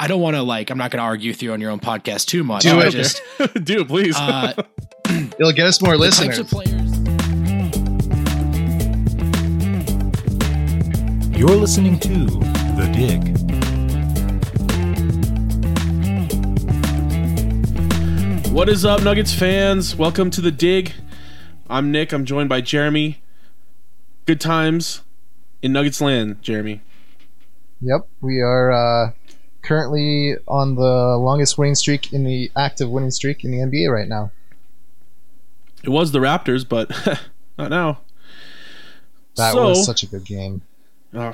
I don't want to like. I'm not going to argue with you on your own podcast too much. Do it. Just, Do it, please. uh, It'll get us more types listeners. of players. You're listening to The Dig. what is up, Nuggets fans? Welcome to the Dig. I'm Nick. I'm joined by Jeremy. Good times in Nuggets land, Jeremy. Yep, we are uh, currently on the longest winning streak in the active winning streak in the NBA right now. It was the Raptors, but not now. That So- was such a good game. Oh,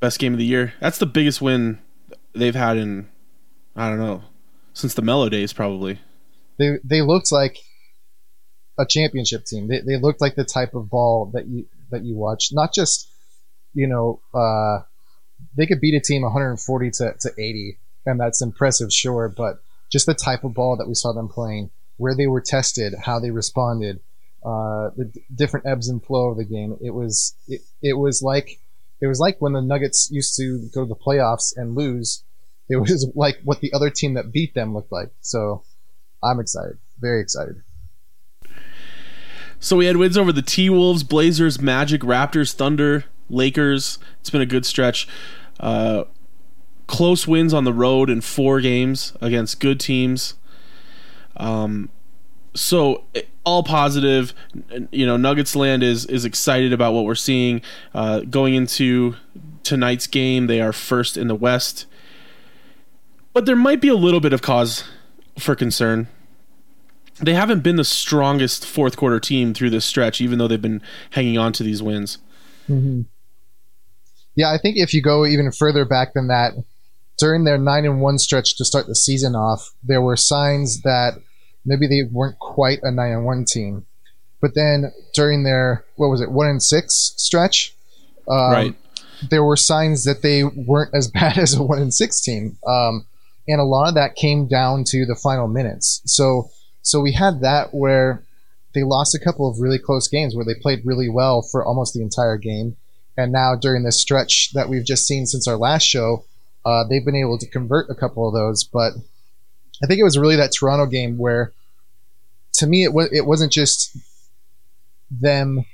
best game of the year. That's the biggest win they've had in I don't know since the Melo days, probably. They they looked like a championship team. They they looked like the type of ball that you that you watch. Not just you know uh, they could beat a team 140 to, to 80, and that's impressive, sure. But just the type of ball that we saw them playing, where they were tested, how they responded, uh, the d- different ebbs and flow of the game. It was it, it was like it was like when the Nuggets used to go to the playoffs and lose. It was like what the other team that beat them looked like. So I'm excited, very excited. So we had wins over the T Wolves, Blazers, Magic, Raptors, Thunder, Lakers. It's been a good stretch. Uh, close wins on the road in four games against good teams. Um, so eh, all positive. You know, Nuggets land is is excited about what we're seeing uh, going into tonight's game. They are first in the West, but there might be a little bit of cause for concern they haven't been the strongest fourth quarter team through this stretch, even though they've been hanging on to these wins. Yeah, I think if you go even further back than that, during their nine and one stretch to start the season off, there were signs that maybe they weren't quite a nine and one team. But then during their what was it one and six stretch, um, right. there were signs that they weren't as bad as a one and six team, um, and a lot of that came down to the final minutes. So, so we had that where they lost a couple of really close games where they played really well for almost the entire game, and now during this stretch that we've just seen since our last show, uh, they've been able to convert a couple of those. But I think it was really that Toronto game where, to me, it was it wasn't just them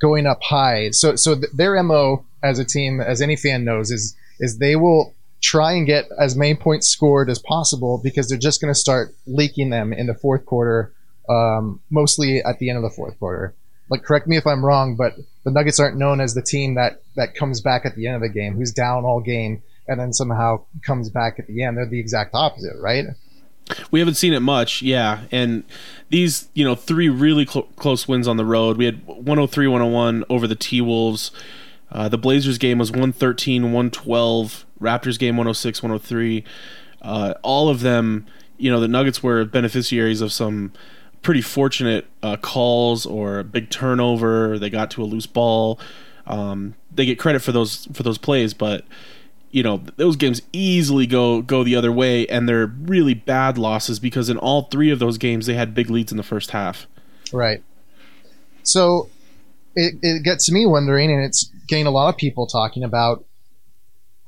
going up high. So so th- their mo as a team, as any fan knows, is is they will try and get as many points scored as possible because they're just going to start leaking them in the fourth quarter, um, mostly at the end of the fourth quarter. Like, correct me if I'm wrong, but the Nuggets aren't known as the team that that comes back at the end of the game, who's down all game and then somehow comes back at the end. They're the exact opposite, right? We haven't seen it much, yeah. And these, you know, three really cl- close wins on the road. We had 103 101 over the T Wolves. Uh, the Blazers game was 113 112. Raptors game 106 103. Uh, all of them, you know, the Nuggets were beneficiaries of some pretty fortunate uh, calls or a big turnover. They got to a loose ball. Um, they get credit for those for those plays, but you know those games easily go go the other way, and they're really bad losses because in all three of those games they had big leads in the first half. Right. So it, it gets me wondering, and it's getting a lot of people talking about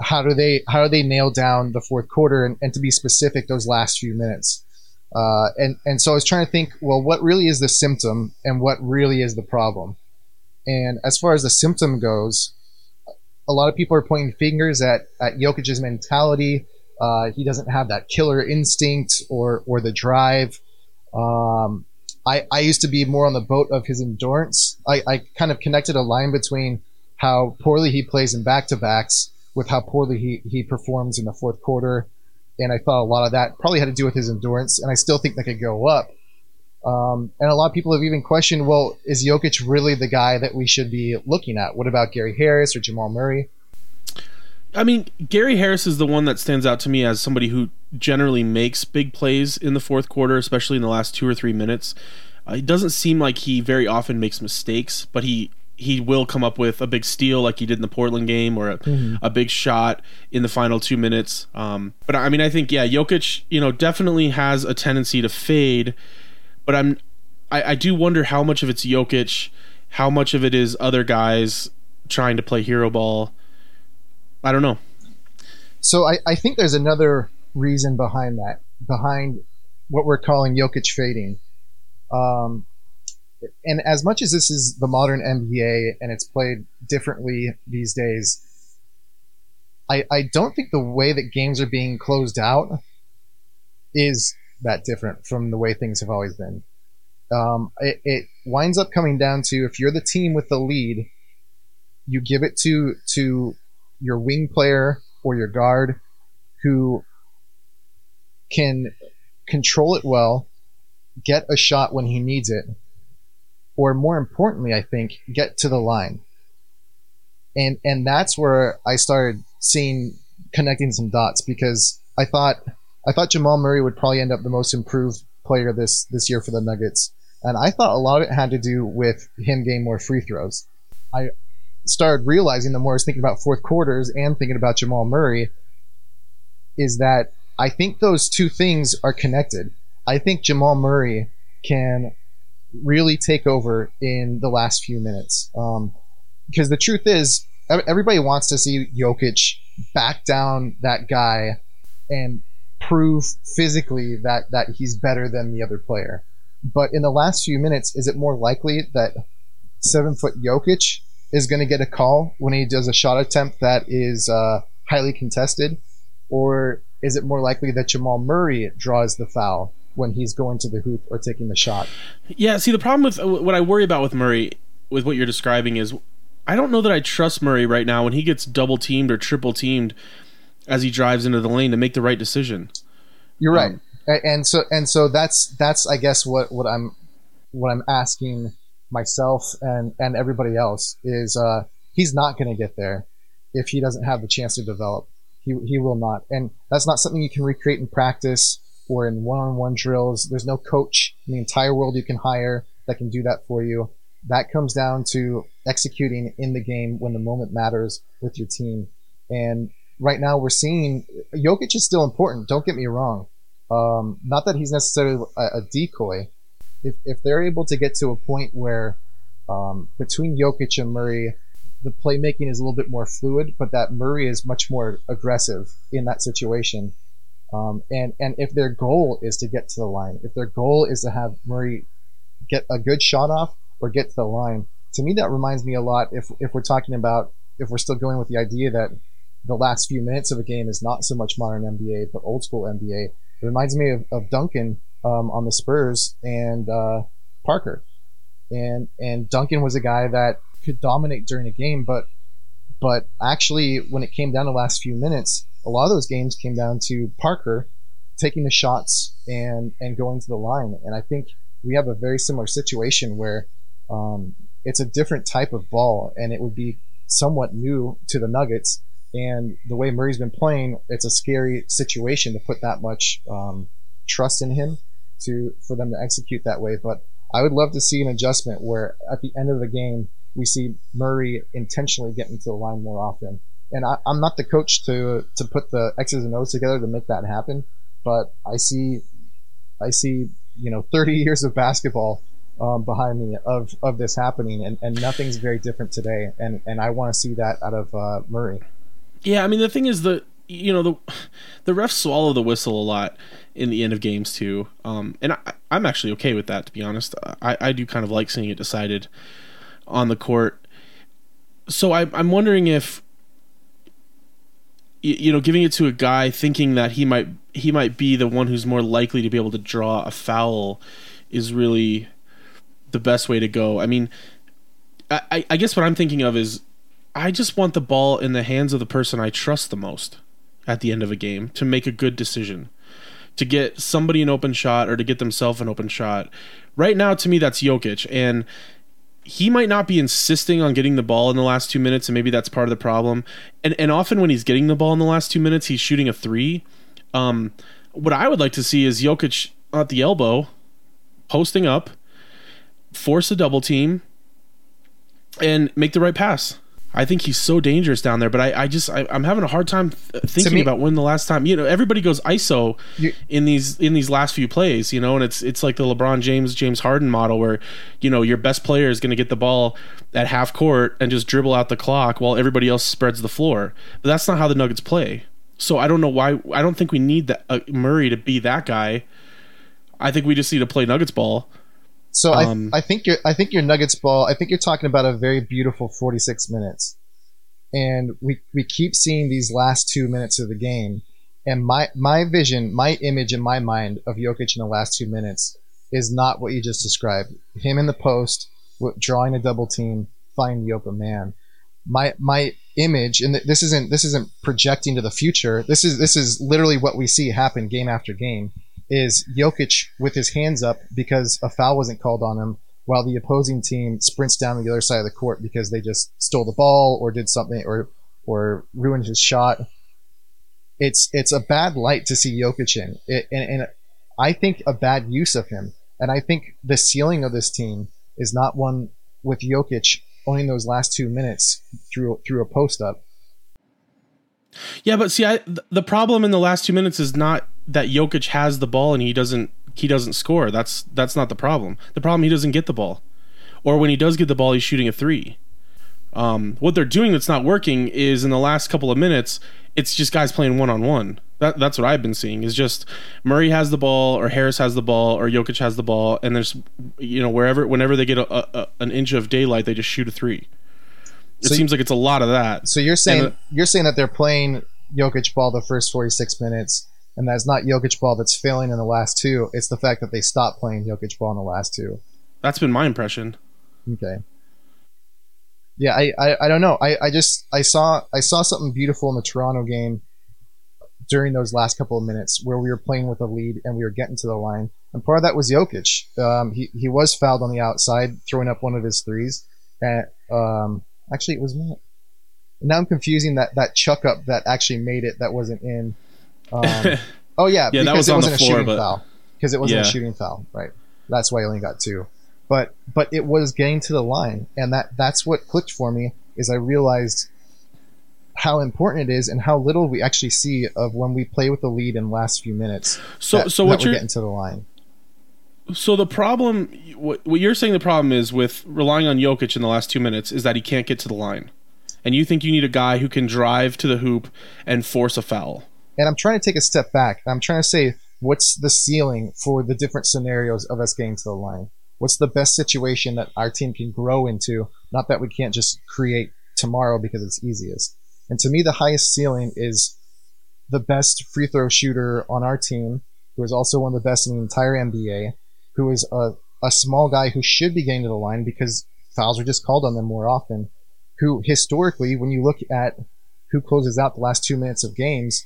how do they how do they nail down the fourth quarter and, and to be specific, those last few minutes. Uh, and and so I was trying to think, well, what really is the symptom and what really is the problem? And as far as the symptom goes, a lot of people are pointing fingers at at Jokic's mentality. Uh, he doesn't have that killer instinct or or the drive. Um, I, I used to be more on the boat of his endurance. I, I kind of connected a line between how poorly he plays in back to backs with how poorly he, he performs in the fourth quarter. And I thought a lot of that probably had to do with his endurance. And I still think that could go up. Um, and a lot of people have even questioned well, is Jokic really the guy that we should be looking at? What about Gary Harris or Jamal Murray? I mean, Gary Harris is the one that stands out to me as somebody who generally makes big plays in the fourth quarter, especially in the last two or three minutes. Uh, it doesn't seem like he very often makes mistakes, but he he will come up with a big steal like he did in the Portland game or a, mm-hmm. a big shot in the final two minutes. Um, but I mean, I think yeah, Jokic, you know, definitely has a tendency to fade. But I'm I, I do wonder how much of it's Jokic, how much of it is other guys trying to play hero ball. I don't know. So I, I think there's another reason behind that, behind what we're calling Jokic fading. Um, and as much as this is the modern NBA and it's played differently these days, I, I don't think the way that games are being closed out is that different from the way things have always been. Um, it, it winds up coming down to if you're the team with the lead, you give it to to your wing player or your guard who can control it well, get a shot when he needs it, or more importantly, I think, get to the line. And and that's where I started seeing connecting some dots because I thought I thought Jamal Murray would probably end up the most improved player this this year for the Nuggets. And I thought a lot of it had to do with him getting more free throws. I started realizing the more I was thinking about fourth quarters and thinking about Jamal Murray is that I think those two things are connected. I think Jamal Murray can really take over in the last few minutes. Um, because the truth is, everybody wants to see Jokic back down that guy and prove physically that, that he's better than the other player. But in the last few minutes, is it more likely that seven foot Jokic is going to get a call when he does a shot attempt that is uh, highly contested? Or is it more likely that Jamal Murray draws the foul when he's going to the hoop or taking the shot? Yeah, see, the problem with what I worry about with Murray, with what you're describing, is I don't know that I trust Murray right now when he gets double teamed or triple teamed as he drives into the lane to make the right decision. You're right. Um, and so and so that's that's I guess what what I'm what I'm asking myself and and everybody else is uh, he's not going to get there if he doesn't have the chance to develop. He he will not, and that's not something you can recreate in practice or in one-on-one drills. There's no coach in the entire world you can hire that can do that for you. That comes down to executing in the game when the moment matters with your team. And right now we're seeing Jokic is still important. Don't get me wrong. Um, not that he's necessarily a, a, decoy. If, if they're able to get to a point where um, between Jokic and Murray, the playmaking is a little bit more fluid, but that Murray is much more aggressive in that situation. Um, and and if their goal is to get to the line, if their goal is to have Murray get a good shot off or get to the line, to me that reminds me a lot. If if we're talking about if we're still going with the idea that the last few minutes of a game is not so much modern NBA but old school NBA, it reminds me of, of Duncan um, on the Spurs and uh, Parker. And and Duncan was a guy that could dominate during a game, but but actually when it came down to the last few minutes, a lot of those games came down to Parker taking the shots and and going to the line. And I think we have a very similar situation where um, it's a different type of ball, and it would be somewhat new to the Nuggets and the way Murray's been playing, it's a scary situation to put that much um, trust in him to for them to execute that way. But I would love to see an adjustment where at the end of the game we see Murray intentionally getting to the line more often. And I, am not the coach to to put the X's and O's together to make that happen, but I see I see you know 30 years of basketball um, behind me of of this happening, and, and nothing's very different today. And and I want to see that out of uh, Murray. Yeah, I mean the thing is the you know the the refs swallow the whistle a lot in the end of games too, um, and I, I'm actually okay with that to be honest. I, I do kind of like seeing it decided on the court. So I, I'm wondering if you know giving it to a guy thinking that he might he might be the one who's more likely to be able to draw a foul is really the best way to go. I mean, I, I guess what I'm thinking of is I just want the ball in the hands of the person I trust the most at the end of a game to make a good decision, to get somebody an open shot or to get themselves an open shot. Right now, to me, that's Jokic, and he might not be insisting on getting the ball in the last two minutes, and maybe that's part of the problem. And and often when he's getting the ball in the last two minutes, he's shooting a three. Um, what I would like to see is Jokic at the elbow, posting up, force a double team, and make the right pass. I think he's so dangerous down there, but I, I just I, am having a hard time th- thinking me- about when the last time you know everybody goes ISO in these in these last few plays, you know, and it's it's like the LeBron James James Harden model where you know your best player is going to get the ball at half court and just dribble out the clock while everybody else spreads the floor. But that's not how the Nuggets play. So I don't know why I don't think we need that uh, Murray to be that guy. I think we just need to play Nuggets ball. So Um, I, I think your I think your Nuggets ball. I think you're talking about a very beautiful 46 minutes, and we we keep seeing these last two minutes of the game, and my my vision, my image in my mind of Jokic in the last two minutes is not what you just described. Him in the post, drawing a double team, find the open man. My my image, and this isn't this isn't projecting to the future. This is this is literally what we see happen game after game is Jokic with his hands up because a foul wasn't called on him, while the opposing team sprints down the other side of the court because they just stole the ball or did something or or ruined his shot. It's it's a bad light to see Jokic in, it, and, and I think a bad use of him. And I think the ceiling of this team is not one with Jokic owning those last two minutes through through a post up. Yeah, but see, I th- the problem in the last two minutes is not that Jokic has the ball and he doesn't he doesn't score. That's that's not the problem. The problem he doesn't get the ball, or when he does get the ball, he's shooting a three. Um, what they're doing that's not working is in the last couple of minutes, it's just guys playing one on one. That that's what I've been seeing is just Murray has the ball, or Harris has the ball, or Jokic has the ball, and there's you know wherever whenever they get a, a, an inch of daylight, they just shoot a three. It So- seems like it's a lot of that. So you're saying you're saying that they're playing Jokic ball the first 46 minutes, and that's not Jokic ball that's failing in the last two. It's the fact that they stopped playing Jokic ball in the last two. That's been my impression. Okay. Yeah, I, I, I don't know. I, I just I saw I saw something beautiful in the Toronto game during those last couple of minutes where we were playing with a lead and we were getting to the line. And part of that was Jokic. Um, he, he was fouled on the outside, throwing up one of his threes. And um, actually, it was not. Now I'm confusing that, that chuck up that actually made it that wasn't in. Um, oh yeah, Yeah, that because was it on wasn't a floor, shooting but- foul. Because it wasn't a shooting foul, right? That's why I only got two but but it was getting to the line and that that's what clicked for me is i realized how important it is and how little we actually see of when we play with the lead in the last few minutes So that, so what you're getting to the line So the problem, what, what you're saying, the problem is with relying on Jokic in the last two minutes is that he can't get to the line, and you think you need a guy who can drive to the hoop and force a foul. And i'm trying to take a step back. I'm trying to say what's the ceiling for the different scenarios of us getting to the line? What's the best situation that our team can grow into? Not that we can't just create tomorrow because it's easiest. And to me the highest ceiling is the best free throw shooter on our team who is also one of the best in the entire nba who is a, a small guy who should be getting to the line because fouls are just called on them more often who historically when you look at who closes out the last two minutes of games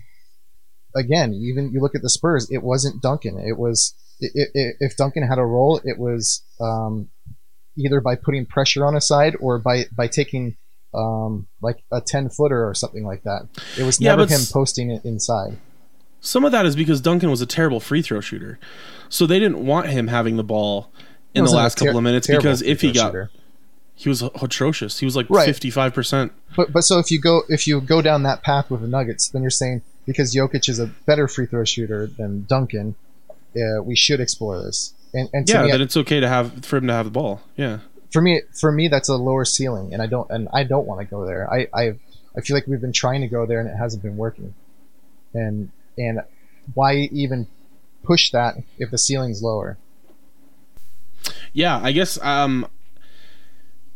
again, even you look at the Spurs, it wasn't Duncan. It was i i if Duncan had a role, it was um, either by putting pressure on a side or by by taking um, like a ten footer or something like that. It was Yeah, never him posting it inside. Some of that is because Duncan was a terrible free throw shooter, so they didn't want him having the ball in the last couple of minutes because if he got, shooter. he was atrocious. He was like fifty five percent. But but so if you go if you go down that path with the Nuggets, then you're saying because Jokic is a better free throw shooter than Duncan, uh, we should explore this. And and Yeah, me, then it's okay to have for him to have the ball. Yeah. for me for me that's a lower ceiling and i don't and i don't want to go there i i i feel like we've been trying to go there and it hasn't been working and and why even push that if the ceiling's lower yeah, I guess um,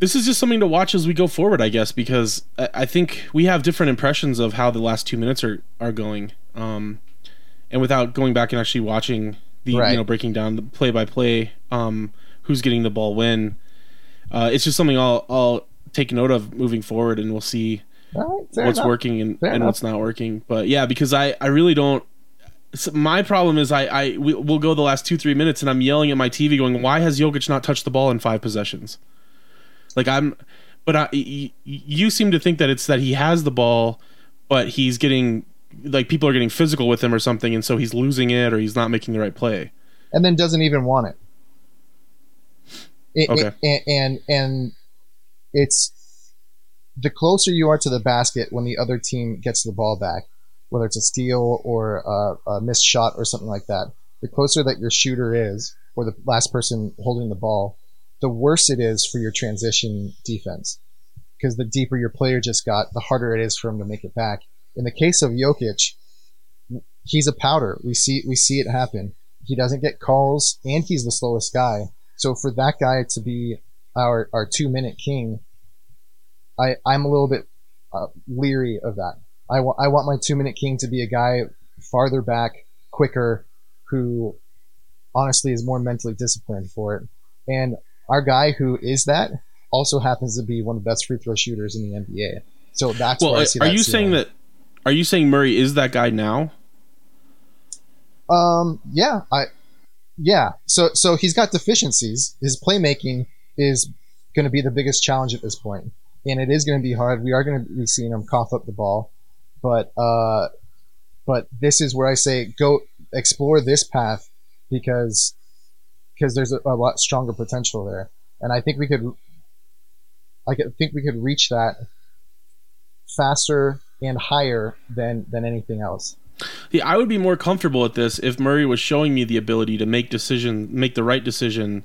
this is just something to watch as we go forward. I guess because I, think we have different impressions of how the last two minutes are are going, um, and without going back and actually watching the Right. you know breaking down the play by play, um, who's getting the ball when, uh, it's just something I'll I'll take note of moving forward, and we'll see right, what's enough. working and, Fair and enough. what's not working. But yeah, because I, I really don't. my problem is I, I we, we'll go the last two three minutes and I'm yelling at my TV going, why has Jokic not touched the ball in five possessions? Like I'm, but I, y- you seem to think that it's that he has the ball, but he's getting like people are getting physical with him or something, and so he's losing it or he's not making the right play. and then doesn't even want it. It- Okay. it- and and it's the closer you are to the basket when the other team gets the ball back, whether it's a steal or a, a missed shot or something like that. The closer that your shooter is, or the last person holding the ball, the worse it is for your transition defense. Because the deeper your player just got, the harder it is for him to make it back. In the case of Jokic, he's a powder. We see we see it happen. He doesn't get calls, and he's the slowest guy. So for that guy to be our our two minute king, I I'm a little bit uh, leery of that. I want I want my two minute king to be a guy farther back, quicker, who honestly is more mentally disciplined for it. And our guy who is that also happens to be one of the best free throw shooters in the NBA. So that's Well, where I are see that you saying that? Are you saying Murray is that guy now? Um, yeah, I, yeah. So, so he's got deficiencies. His playmaking is going to be the biggest challenge at this point, and it is going to be hard. We are going to be seeing him cough up the ball, but, uh, but this is where I say go explore this path because, because there's a, a lot stronger potential there, and I think we could, I think we could reach that faster and higher than than anything else. Yeah, I would be more comfortable with this if Murray was showing me the ability to make decision, make the right decision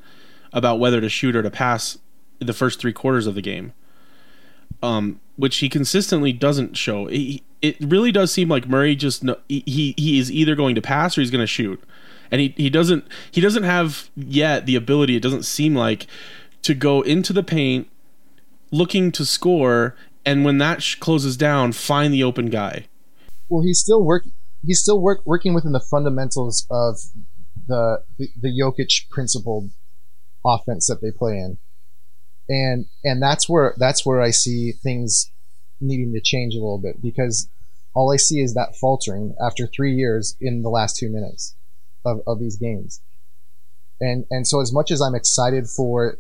about whether to shoot or to pass the first three quarters of the game. Um, which he consistently doesn't show. He, it really does seem like Murray just he he is either going to pass or he's going to shoot, and he he doesn't he doesn't have yet the ability. It doesn't seem like to go into the paint, looking to score, and when that sh- closes down, find the open guy. well he's still work he's still work working within the fundamentals of the the, the Jokic principled offense that they play in. And and that's where that's where I see things needing to change a little bit because all I see is that faltering after three years in the last two minutes of, of these games. And and so as much as I'm excited for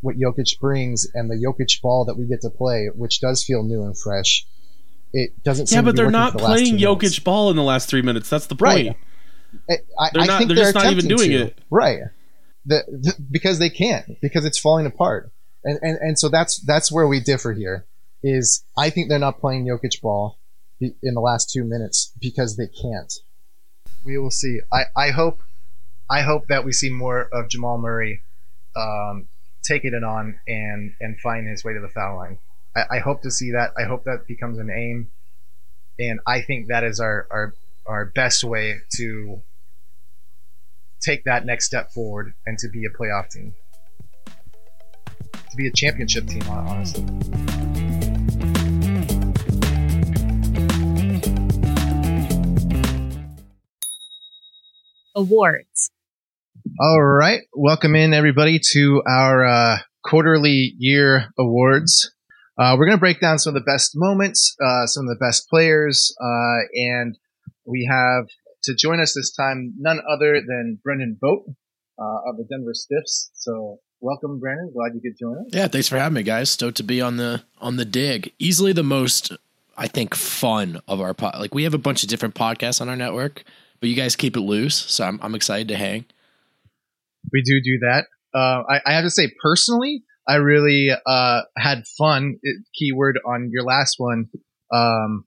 what Jokic brings and the Jokic ball that we get to play, which does feel new and fresh, it doesn't. Yeah, but they're not the playing Jokic minutes. ball in the last three minutes. That's the point. I, I, They're I not- think they're they're, just not even doing to. it. right? The, the, because they can't because it's falling apart, and, and and so that's that's where we differ here. Is I think they're not playing Jokic ball in the last two minutes because they can't. We will see. I, I hope I hope that we see more of Jamal Murray um, taking it on and and find his way to the foul line. I, I hope to see that. I hope that becomes an aim, and I think that is our our our best way to take that next step forward and to be a playoff team, to be a championship team. Honestly, Awards. all right. Welcome in everybody to our uh, quarterly year awards. Uh, we're going to break down some of the best moments, uh, some of the best players, uh, and we have to join us this time none other than Brendan Vogt uh, of the Denver Stiffs. So, welcome, Brendan. Glad you could join us. Yeah, thanks for having me, guys. Stoked to be on the on the dig. Easily the most, I think, fun of our pod. Like we have a bunch of different podcasts on our network, but you guys keep it loose, so I'm I'm excited to hang. we do do that. Uh, I, I have to say, personally, I really uh, had fun. it- Keyword on your last one um,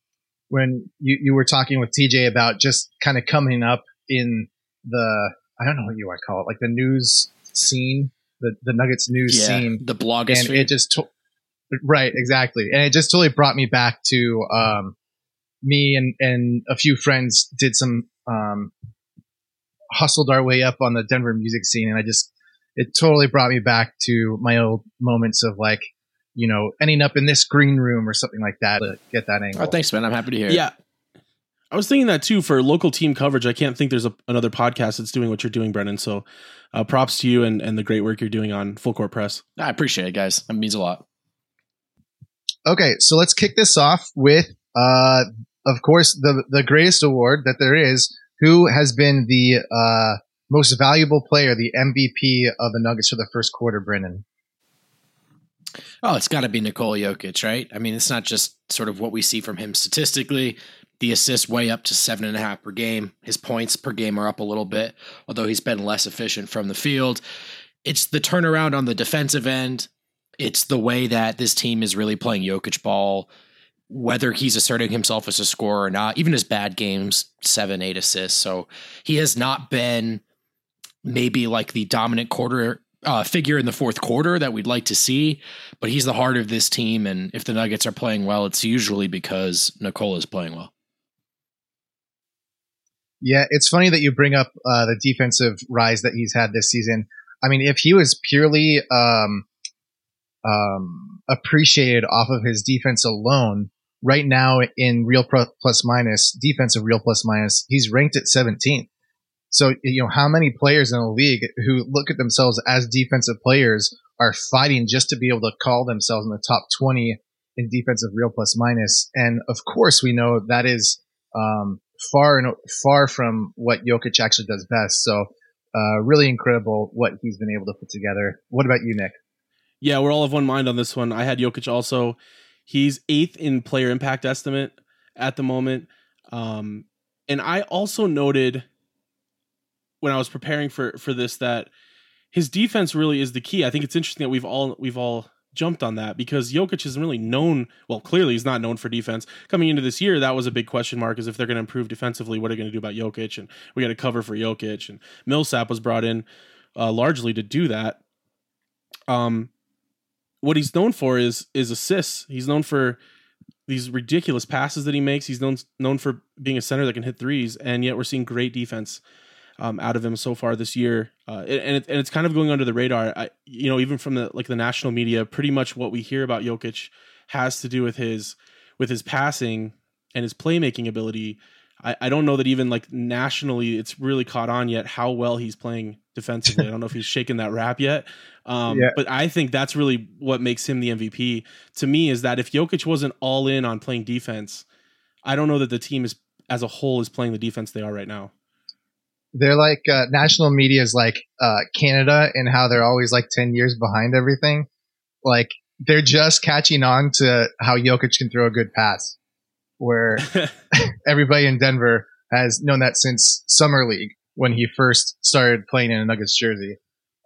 when you, you were talking with TJ about just kind of coming up in the I don't know what you want to call it, like the news scene, the the Nuggets news Yeah, scene, the and blogosphere. it just to- right exactly, and it just totally brought me back to um, me and and a few friends did some um, hustled our way up on the Denver music scene, and I just it totally brought me back to my old moments of like you know ending up in this green room or something like that to get that angle. oh, thanks, man. I'm happy to hear. it. Yeah. I was thinking that too for local team coverage. I can't think there's a, another podcast that's doing what you're doing, Brennan. So uh, props to you and, and the great work you're doing on Full Court Press. I appreciate it, guys. That means a lot. Okay, so let's kick this off with, uh, of course, the the greatest award that there is. Who has been the uh, most valuable player, the MVP of the Nuggets for the first quarter, Brennan? Oh, it's got to be Nikola Jokic, right? I mean, it's not just sort of what we see from him statistically. The assists way up to seven and a half per game. His points per game are up a little bit, although he's been less efficient from the field. It's the turnaround on the defensive end. It's the way that this team is really playing Jokic ball, whether he's asserting himself as a scorer or not. Even his bad games, seven, eight assists. So he has not been maybe like the dominant quarter uh, figure in the fourth quarter that we'd like to see, but he's the heart of this team. And if the Nuggets are playing well, it's usually because Nikola is playing well. Yeah, it's funny that you bring up uh, the defensive rise that he's had this season. I mean, if he was purely um, um, appreciated off of his defense alone, right now in real plus minus, defensive real plus minus, he's ranked at 17th. So, you know, how many players in the league who look at themselves as defensive players are fighting just to be able to call themselves in the top 20 in defensive real plus minus? And of course, we know that is um, far and far from what Jokic actually does best. So, uh, really incredible what he's been able to put together. What about you, Nick? Yeah, we're all of one mind on this one. I had Jokic also. He's eighth in player impact estimate at the moment. Um, and I also noted when I was preparing for for this that his defense really is the key. I think it's interesting that we've all we've all jumped on that because Jokic isn't really known. Well, clearly he's not known for defense. Coming into this year, that was a big question mark: is if they're going to improve defensively, what are they going to do about Jokic? And we got to cover for Jokic. And Millsap was brought in uh, largely to do that. Um, what he's known for is is assists. He's known for these ridiculous passes that he makes. He's known known for being a center that can hit threes, and yet we're seeing great defense um, out of him so far this year, uh, and it, and it's kind of going under the radar. I, you know, even from the like the national media, pretty much what we hear about Jokic has to do with his with his passing and his playmaking ability. I, I don't know that even like nationally it's really caught on yet how well he's playing defensively. I don't know if he's shaken that rap yet. Um, yeah. But I think that's really what makes him the MVP. To me, is that if Jokic wasn't all in on playing defense, I don't know that the team is as a whole is playing the defense they are right now they're like uh, national media is like uh, Canada and how they're always like 10 years behind everything. Like they're just catching on to how Jokic can throw a good pass, where everybody in Denver has known that since summer league when he first started playing in a Nuggets jersey.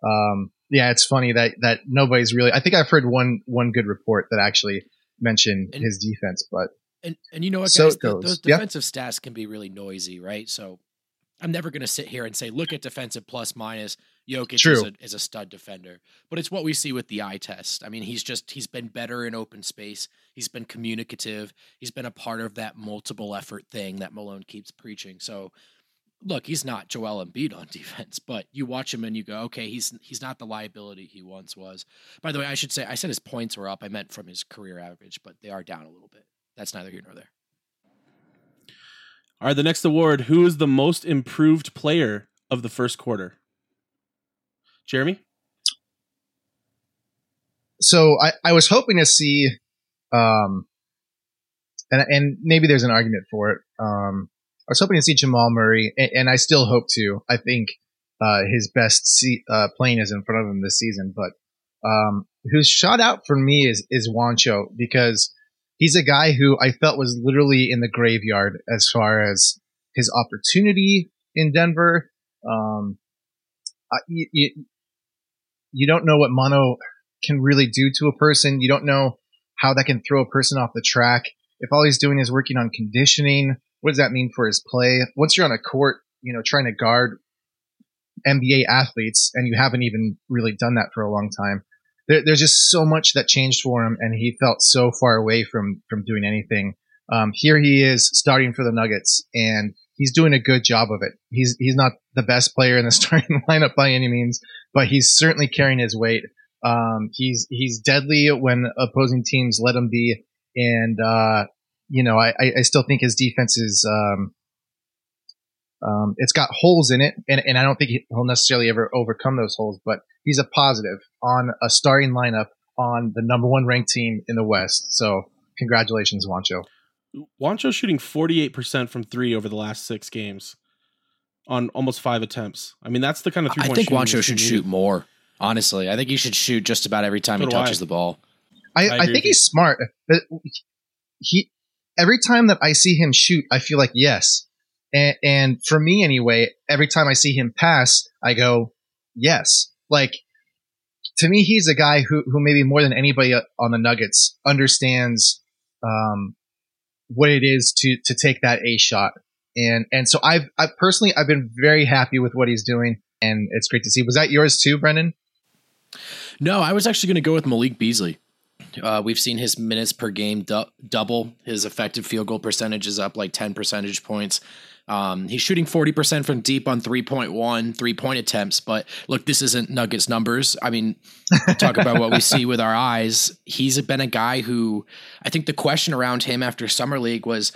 Um, yeah, it's funny that that nobody's really. I think I've heard one one good report that actually mentioned and, his defense, but and and you know what, guys, so those defensive stats can be really noisy, right? So I'm never going to sit here and say, look at defensive plus minus. Jokic is a, is a, stud defender, but it's what we see with the eye test. I mean, he's just he's been better in open space. He's been communicative. He's been a part of that multiple effort thing that Malone keeps preaching. So, look, he's not Joel Embiid on defense, but you watch him and you go, okay, he's he's not the liability he once was. By the way, I should say I said his points were up. I meant from his career average, but they are down a little bit. That's neither here nor there. All right, the next award Who is the most improved player of the first quarter? Jeremy? So I, I was hoping to see, um, and, and maybe there's an argument for it. Um, I was hoping to see Jamal Murray, and, and I still hope to. I think uh, his best see, uh, is in front of him this season, but um, who's shot out for me is is Juancho because he's a guy who I felt was literally in the graveyard as far as his opportunity in Denver. Um, you, you, you don't know what mono can really do to a person. You don't know how that can throw a person off the track. If all he's doing is working on conditioning, what does that mean for his play? Once you're on a court, you know, trying to guard NBA athletes and you haven't even really done that for a long time, there, there's just so much that changed for him, and he felt so far away from from doing anything. Um, here he is starting for the Nuggets, and he's doing a good job of it. He's he's not the best player in the starting lineup by any means, but he's certainly carrying his weight. Um, he's he's deadly when opposing teams let him be, and uh, you know I, I still think his defense is um, um, it's got holes in it, and, and I don't think he'll necessarily ever overcome those holes, but he's a positive on a starting lineup on the number one ranked team in the West. So congratulations, Juancho. Juancho shooting 48% from three over the last six games on almost five attempts. I mean, that's the kind of three I think Juancho should shoot more. Honestly, I think he should shoot just about every time so he touches I. the ball. I, I I, think with he's smart. But He every time that I see him shoot, I feel like yes. And, and for me anyway, every time I see him pass, I go yes. Like to me, he's a guy who who maybe more than anybody on the Nuggets understands um, what it is to to take that A shot. And and so I've I personally I've been very happy with what he's doing, and it's great to see. Was that yours too, Brendan? No, I was actually going to go with Malik Beasley. Uh, we've seen his minutes per game du- double. His effective field goal percentage is up like 10 percentage points. Um, he's shooting 40% from deep on 3.1 three point attempts. But look, this isn't Nuggets numbers. I mean, talk about what we see with our eyes. He's been a guy who I think the question around him after Summer League was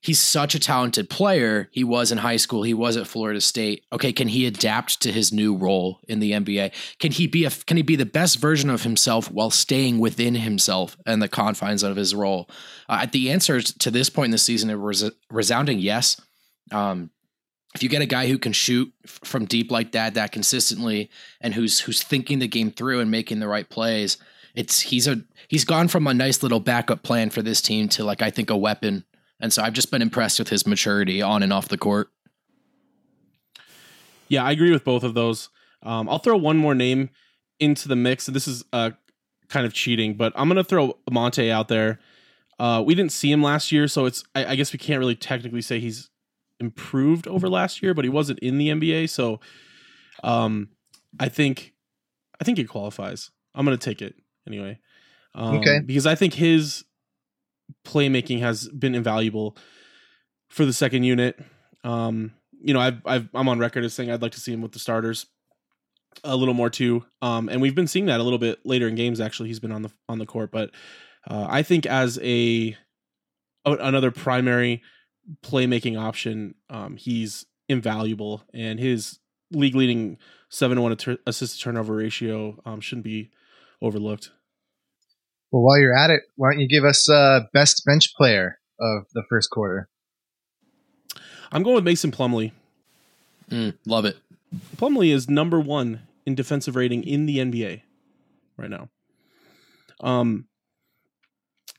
he's such a talented player. He was in high school. He was at Florida State. Okay, can he adapt to his new role in the NBA? Can he be a can he be the best version of himself while staying within himself and the confines of his role? Uh, the answer to this point in the season is res- resounding yes. Um, if you get a guy who can shoot from deep like that, that consistently, and who's who's thinking the game through and making the right plays, it's he's a he's gone from a nice little backup plan for this team to like I think a weapon and so I've just been impressed with his maturity on and off the court. Yeah, I agree with both of those. Um, I'll throw one more name into the mix. This is uh, kind of cheating, but I'm going to throw Monte out there. Uh, we didn't see him last year, so it's I, I, guess we can't really technically say he's improved over last year, but he wasn't in the NBA, so um, I think I think he qualifies. I'm going to take it anyway. Um, okay, because I think his playmaking has been invaluable for the second unit. Um, you know, I've, I've I'm on record as saying I'd like to see him with the starters a little more too. Um, and we've been seeing that a little bit later in games. Actually, he's been on the on the court, but uh, I think as a, another primary playmaking option, um, he's invaluable, and his league leading seven to one assist turnover ratio um, shouldn't be overlooked. Well, while you're at it, why don't you give us uh, best bench player of the first quarter? I'm going with Mason Plumlee. Mm, love it. Plumlee is number one in defensive rating in the NBA right now. Um,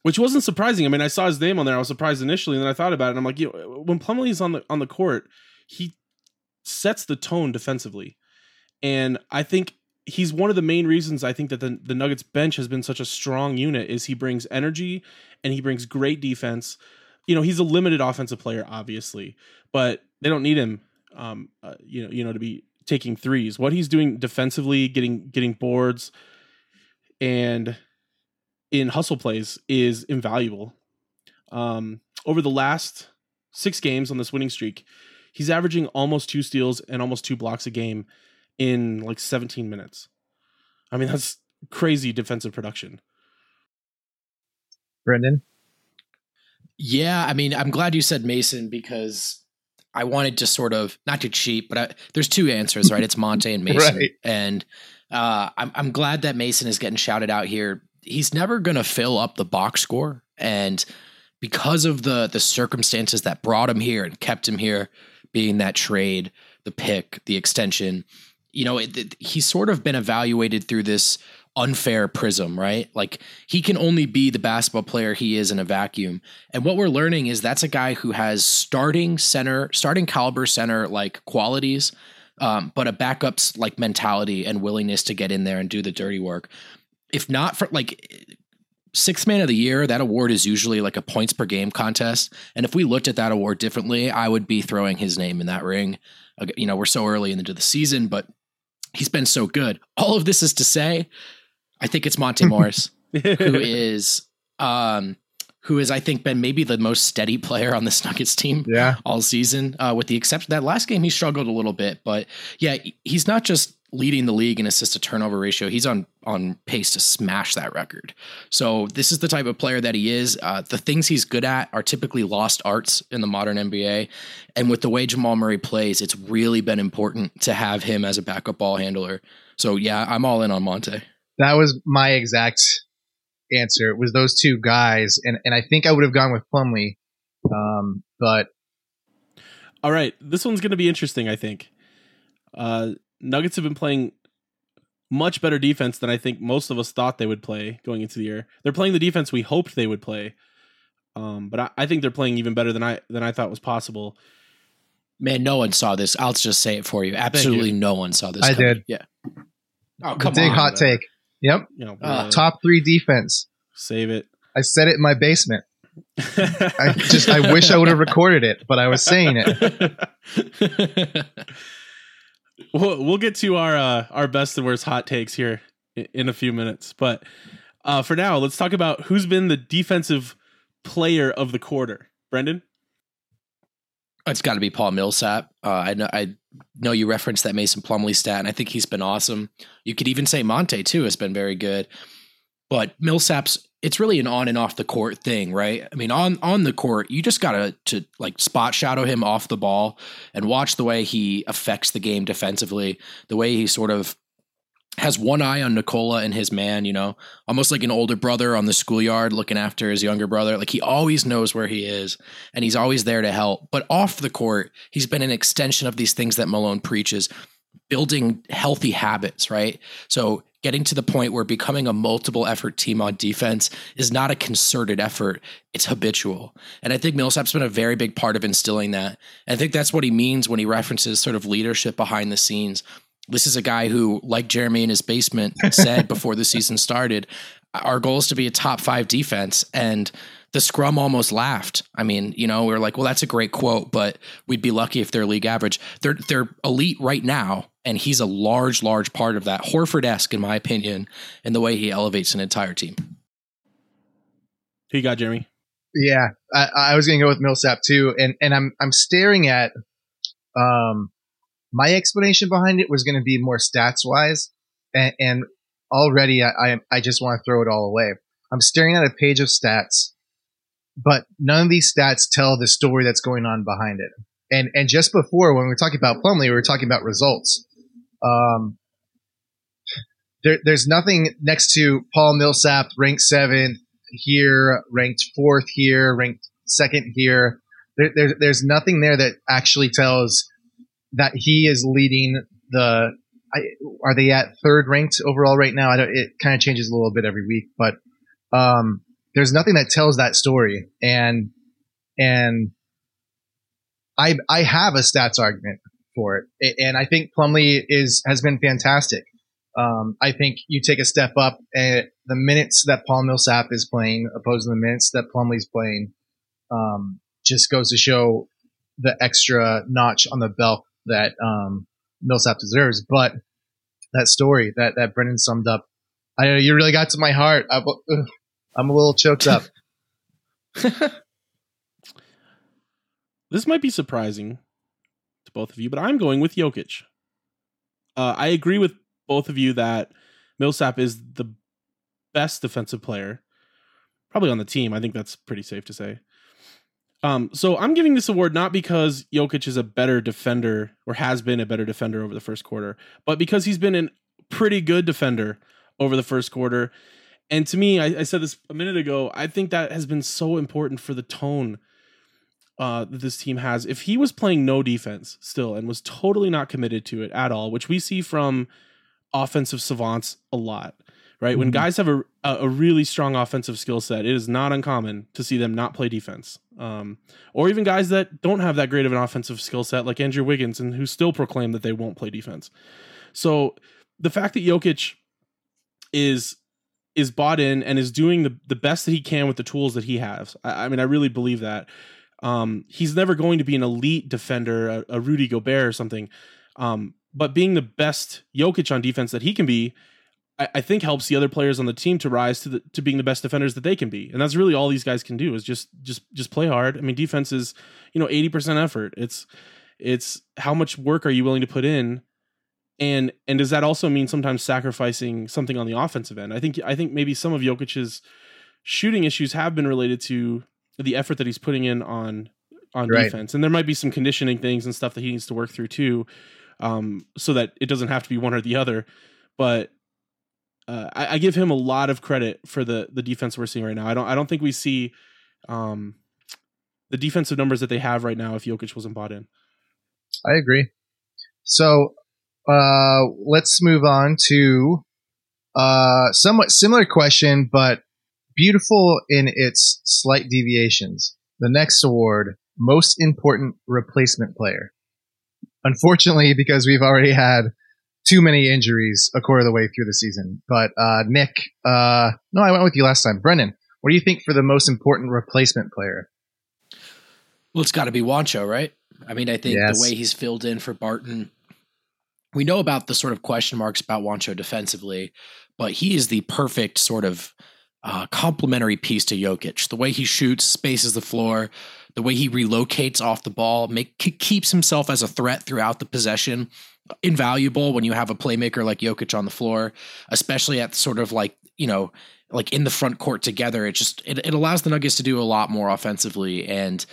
which wasn't surprising. I mean, I saw his name on there. I was surprised initially, and then I thought about it. I'm like, you know, when Plumlee is on the on the court, he sets the tone defensively, and I think he's one of the main reasons I think that the, the Nuggets bench has been such a strong unit is he brings energy and he brings great defense. You know, he's a limited offensive player, obviously, but they don't need him, um, uh, you know, you know, to be taking threes. What he's doing defensively, getting getting boards, and in hustle plays is invaluable. Um, over the last six games on this winning streak, he's averaging almost two steals and almost two blocks a game in like 17 minutes. I mean, that's crazy defensive production. Brendan? Yeah, I mean, I'm glad you said Mason because I wanted to sort of not to cheat, but I, there's two answers, right? It's Monte and Mason, right. and uh, I'm I'm glad that Mason is getting shouted out here. He's never going to fill up the box score, and because of the the circumstances that brought him here and kept him here, being that trade, the pick, the extension, you know, it, it, he's sort of been evaluated through this unfair prism, right? Like he can only be the basketball player he is in a vacuum. And what we're learning is that's a guy who has starting center, starting caliber center like qualities, um, but a backups like mentality and willingness to get in there and do the dirty work. If not for like sixth man of the year, that award is usually like a points per game contest. And if we looked at that award differently, I would be throwing his name in that ring. You know, we're so early into the season, but he's been so good. All of this is to say, I think it's Monte Morris, who is um who has I think been maybe the most steady player on the Nuggets team yeah. all season, uh, with the exception that last game he struggled a little bit, but yeah, he's not just leading the league in assist to turnover ratio. He's on on pace to smash that record. So this is the type of player that he is. Uh, the things he's good at are typically lost arts in the modern NBA, and with the way Jamal Murray plays, it's really been important to have him as a backup ball handler. So yeah, I'm all in on Monte. That was my exact answer. It was those two guys, and and I think I would have gone with Plumlee, um, but all right, this one's going to be interesting. I think uh, Nuggets have been playing much better defense than I think most of us thought they would play going into the year. They're playing the defense we hoped they would play. Um, but I, I think they're playing even better than I than I thought was possible. Man, no one saw this. I'll just say it for you. Absolutely no one saw this. I coming. did. Yeah. Oh, The come big on. hot take. Yep. You know, Uh, uh, Top three defense. save it. I said it in my basement. I just I wish I would have recorded it, but I was saying it. we'll, we'll get to our uh, our best and worst hot takes here in, a few minutes, but uh, for now, let's talk about who's been the defensive player of the quarter. Brendan, It's got to be Paul Millsap. Uh, I know I know you referenced that Mason Plumlee stat, and I think he's been awesome. You could even say Monte too has been very good. But Millsap's it's really an on and off the court thing, right? I mean, on on the court, you just gotta to like spot shadow him off the ball and watch the way he affects the game defensively, the way he sort of has one eye on Nikola and his man, you know, almost like an older brother on the schoolyard looking after his younger brother. Like he always knows where he is and he's always there to help. But off the court, he's been an extension of these things that Malone preaches, building healthy habits, right? So getting to the point where becoming a multiple effort team on defense is not a concerted effort, it's habitual. And I think Millsap's been a very big part of instilling that. And I think that's what he means when he references sort of leadership behind the scenes. This is a guy who, like Jeremy in his basement said before the season started, our goal is to be a top five defense. And the scrum almost laughed. I mean, you know, we were like, well, that's a great quote, but we'd be lucky if they're league average. They're they're elite right now, and he's a large, large part of that. Horford esque, in my opinion, in the way he elevates an entire team. who you got, Jeremy? Yeah, I, I was going to go with Millsap too, and and I'm I'm staring at, um, my explanation behind it was going to be more stats wise, and, and already I, I I just want to throw it all away. I'm staring at a page of stats, but none of these stats tell the story that's going on behind it. And and just before when we were talking about Plumlee, we were talking about results. Um, there, there's nothing next to Paul Millsap, ranked seventh here, ranked fourth here, ranked second here. There, there, there's nothing there that actually tells that he is leading the. I, are they at third ranked overall right now? I don't, it kind of changes a little bit every week, but um, there's nothing that tells that story, and and I I have a stats argument for it, and I think Plumlee is has been fantastic. Um, I think you take a step up, and the minutes that Paul Millsap is playing, opposed to the minutes that Plumlee's playing, um, just goes to show the extra notch on the belt that um, Millsap deserves. But that story that that Brendan summed up, I know you really got to my heart. I, I'm a little choked up. This might be surprising to both of you, but I'm going with Jokic. Uh, I agree with both of you that Millsap is the best defensive player, probably on the team. I think that's pretty safe to say. Um, so I'm giving this award not because Jokic is a better defender or has been a better defender over the first quarter, but because he's been a pretty good defender over the first quarter. And to me, I, I said this a minute ago, I think that has been so important for the tone uh, that this team has. If he was playing no defense still and was totally not committed to it at all, which we see from offensive savants a lot, right? When Mhm. guys have a a a really strong offensive skill set, it is not uncommon to see them not play defense. Um, or even guys that don't have that great of an offensive skill set, like Andrew Wiggins, and who still proclaim that they won't play defense. So the fact that Jokic is is bought in and is doing the, the best that he can with the tools that he has. I, I mean, I really believe that. Um, he's never going to be an elite defender, a, a Rudy Gobert or something. Um, but being the best Jokic on defense that he can be, I, I think helps the other players on the team to rise to the to being the best defenders that they can be. And that's really all these guys can do is just just just play hard. I mean, defense is, you know, 80% effort. It's it's how much work are you willing to put in and and does that also mean sometimes sacrificing something on the offensive end? I think I think maybe some of Jokic's shooting issues have been related to the effort that he's putting in on on Right. defense, and there might be some conditioning things and stuff that he needs to work through too, um, so that it doesn't have to be one or the other. But uh, I, I give him a lot of credit for the the defense we're seeing right now. I don't I don't think we see um, the defensive numbers that they have right now if Jokic wasn't bought in. I agree. So, uh, let's move on to uh, somewhat similar question, but beautiful in its slight deviations. The next award, most important replacement player. Unfortunately, because we've already had too many injuries a quarter of the way through the season. But uh, Nick, uh, no, I went with you last time. Brendan, what do you think for the most important replacement player? Well, it's got to be Juancho, right? I mean, I think Yes. the way he's filled in for Barton, we know about the sort of question marks about Juancho defensively, but he is the perfect sort of uh, complementary piece to Jokic. The way he shoots, spaces the floor, the way he relocates off the ball, make keeps himself as a threat throughout the possession. Invaluable when you have a playmaker like Jokic on the floor, especially at sort of like you know like in the front court together. It just it, it allows the Nuggets to do a lot more offensively and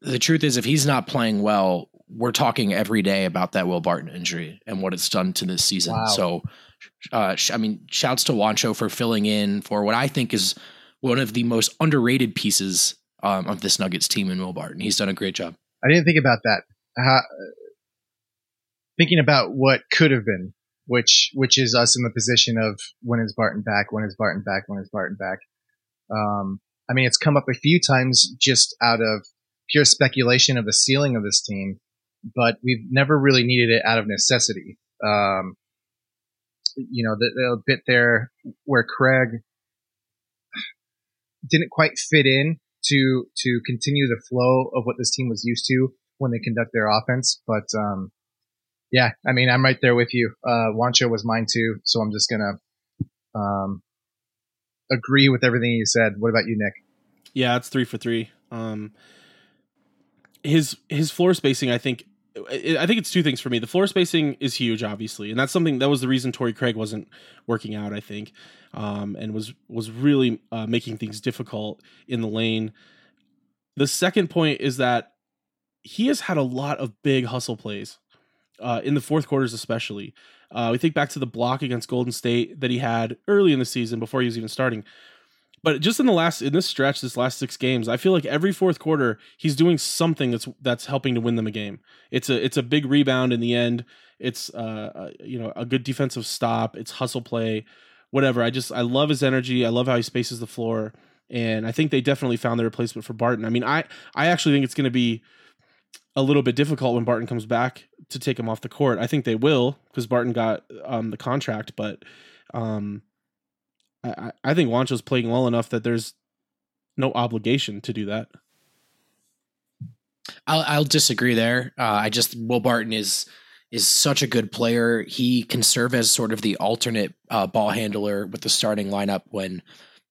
the truth is, if he's not playing well, we're talking every day about that Will Barton injury and what it's done to this season. Wow. So, uh, sh- I mean, shouts to Juancho for filling in for what I think is one of the most underrated pieces um, of this Nuggets team in Will Barton. He's done a great job. I didn't think about that. How, thinking about what could have been, which which is us in the position of when is Barton back? When is Barton back? When is Barton back? Um, I mean, it's come up a few times just out of pure speculation of the ceiling of this team, but we've never really needed it out of necessity. Um, you know, the, the bit there where Craig didn't quite fit in to to continue the flow of what this team was used to when they conduct their offense. But um, yeah, I mean, I'm right there with you. Uh, Juancho was mine too, so I'm just gonna um, agree with everything you said. What about you, Nick? Yeah, it's three for three. Um, his his floor spacing, I think, I think it's two things for me. The floor spacing is huge, obviously, and that's something that was the reason Torrey Craig wasn't working out. I think, um, and was was really uh, making things difficult in the lane. The second point is that he has had a lot of big hustle plays uh, in the fourth quarters, especially. Uh, we think back to the block against Golden State that he had early in the season before he was even starting. But just in the last in this stretch, this last six games, I feel like every fourth quarter he's doing something that's that's helping to win them a game. It's a it's a big rebound in the end. It's uh, uh you know a good defensive stop. It's hustle play, whatever. I just I love his energy. I love how he spaces the floor, and I think they definitely found their replacement for Barton. I mean, I I actually think it's going to be a little bit difficult when Barton comes back to take him off the court. I think they will because Barton got um, the contract, but um, I, I- think Juancho's playing well enough that there's no obligation to do that. I'll, I'll disagree there. Uh, I just Will Barton is is such a good player. He can serve as sort of the alternate uh, ball handler with the starting lineup when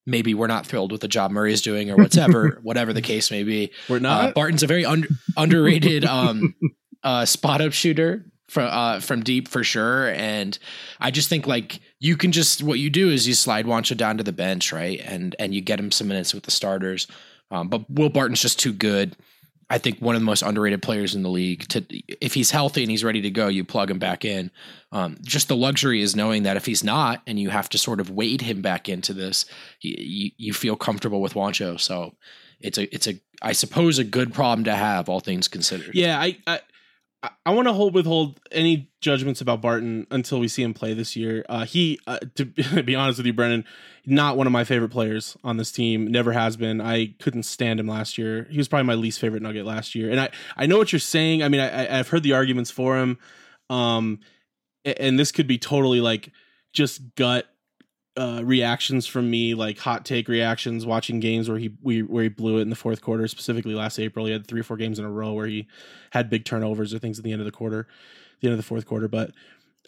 maybe we're not thrilled with the job Murray is doing or whatever whatever the case may be. We're Uh, not. Barton's a very un- underrated um, uh, spot up shooter from uh, from deep for sure, and I just think like you can just what you do is you slide Juancho down to the bench, right, and and you get him some minutes with the starters. Um, but Will Barton's just too good. I think one of the most underrated players in the league. To if he's healthy and he's ready to go, you plug him back in. Um, just the luxury is knowing that if he's not, and you have to sort of wade him back into this, you, you, feel comfortable with Juancho. So it's a it's a I suppose a good problem to have, all things considered. Yeah, I I, I want to hold withhold any judgments about Barton until we see him play this year. Uh, he, uh, to be honest with you, Brendan, not one of my favorite players on this team. Never has been. I couldn't stand him last year. He was probably my least favorite Nugget last year. And I I know what you're saying. I mean, I, I- I've heard the arguments for him. Um, and this could be totally like just gut uh, reactions from me, like hot take reactions, watching games where he we, where he blew it in the fourth quarter, specifically last April. He had three or four games in a row where he had big turnovers or things at the end of the quarter, the end of the fourth quarter. But,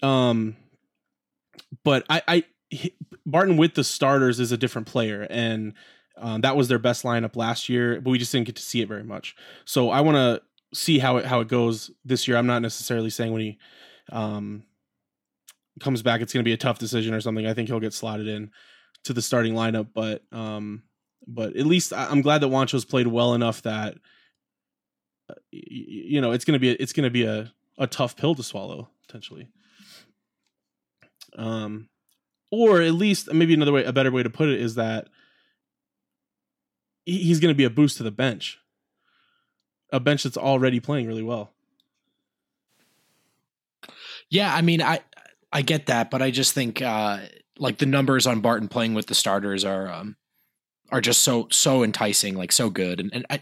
um, but I, I he- Barton with the starters is a different player, and um, that was their best lineup last year, but we just didn't get to see it very much. So I want to see how it how it goes this year. I'm not necessarily saying when he um comes back it's going to be a tough decision or something. I think he'll get slotted in to the starting lineup, but um but at least I'm glad that Juancho's played well enough that uh, you know, it's going to be it's going to be a a tough pill to swallow potentially. Um or at least maybe another way a better way to put it is that he's going to be a boost to the bench. A bench that's already playing really well. Yeah, I mean, I I get that, but I just think uh, like the numbers on Barton playing with the starters are um, are just so so enticing, like so good, and, and I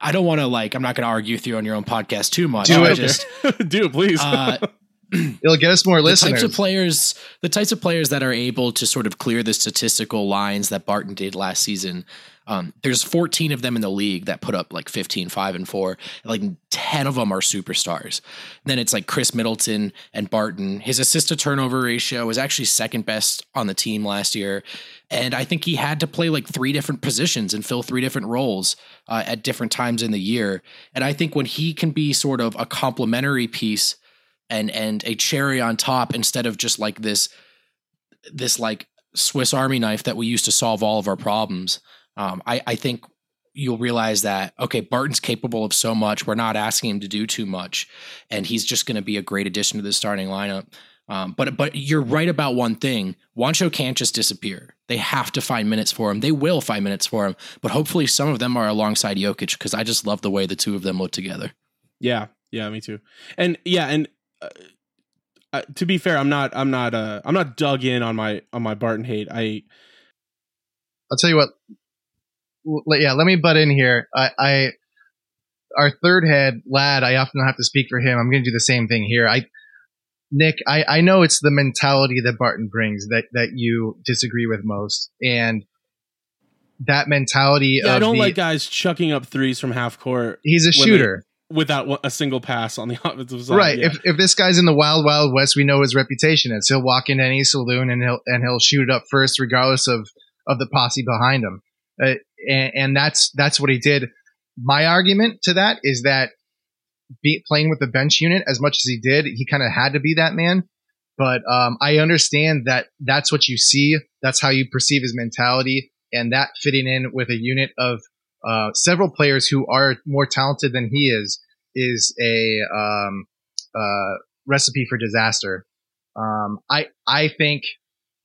I don't want to like I'm not going to argue with you on your own podcast too much. Do I it. just Do it, please. uh, It'll get us more the listeners. types of players the types of players that are able to sort of clear the statistical lines that Barton did last season. Um, there's 14 of them in the league that put up like 15, 5, and 4. Like 10 of them are superstars. then it's like Khris Middleton and Barton. His assist to turnover ratio was actually second best on the team last year. And I think he had to play like three different positions and fill three different roles uh, at different times in the year. And I think when he can be sort of a complementary piece and and a cherry on top instead of just like this this like Swiss Army knife that we use to solve all of our problems. Um, I, I think you'll realize that okay, Barton's capable of so much. We're not asking him to do too much, and he's just going to be a great addition to the starting lineup. Um, but but you're right about one thing. Juancho can't just disappear. They have to find minutes for him. They will find minutes for him. But hopefully, some of them are alongside Jokic because I just love the way the two of them look together. Yeah, yeah, me too. And yeah, and uh, uh, to be fair, I'm not, I'm not, uh, I'm not dug in on my on my Barton hate. I I'll tell you what. Yeah, let me butt in here. I, I our third head lad. I often have to speak for him. I'm going to do the same thing here. I, Nick, I, I know it's the mentality that Barton brings that that you disagree with most, and that mentality yeah, of I don't the, like guys chucking up threes from half court he's a when they- shooter. without a single pass on the offensive side. Right. Yeah. If if this guy's in the wild wild west, we know his reputation is. He'll walk into any saloon and he'll and he'll shoot it up first, regardless of of the posse behind him. Uh, and, and that's that's what he did. My argument to that is that be, playing with the bench unit as much as he did, he kind of had to be that man. But um, I understand that that's what you see. That's how you perceive his mentality, and that fitting in with a unit of uh, several players who are more talented than he is is a um, uh, recipe for disaster. Um, I I think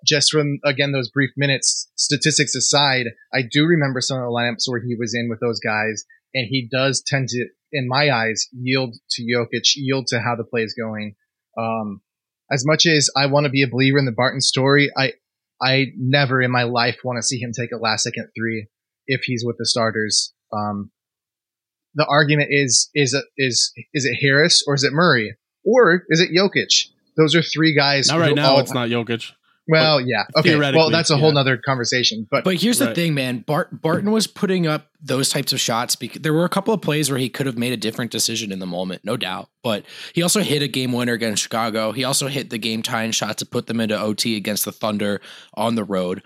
just from again those brief minutes, statistics aside, I do remember some of the lineups where he was in with those guys, and he does tend to, in my eyes, yield to Jokic, yield to how the play is going. Um, as much as I want to be a believer in the Barton story, I I never in my life want to see him take a last second three if he's with the starters. Um, the argument is is it is is it Harris or is it Murray or is it Jokic? Those are three guys. not right now. all- it's not Jokic. Well, yeah. Okay. Well, that's a whole yeah. nother conversation. But, But here's the thing, man. Bart Barton was putting up those types of shots because there were a couple of plays where he could have made a different decision in the moment, no doubt. But he also hit a game winner against Chicago. He also hit the game tying shot to put them into OT against the Thunder on the road.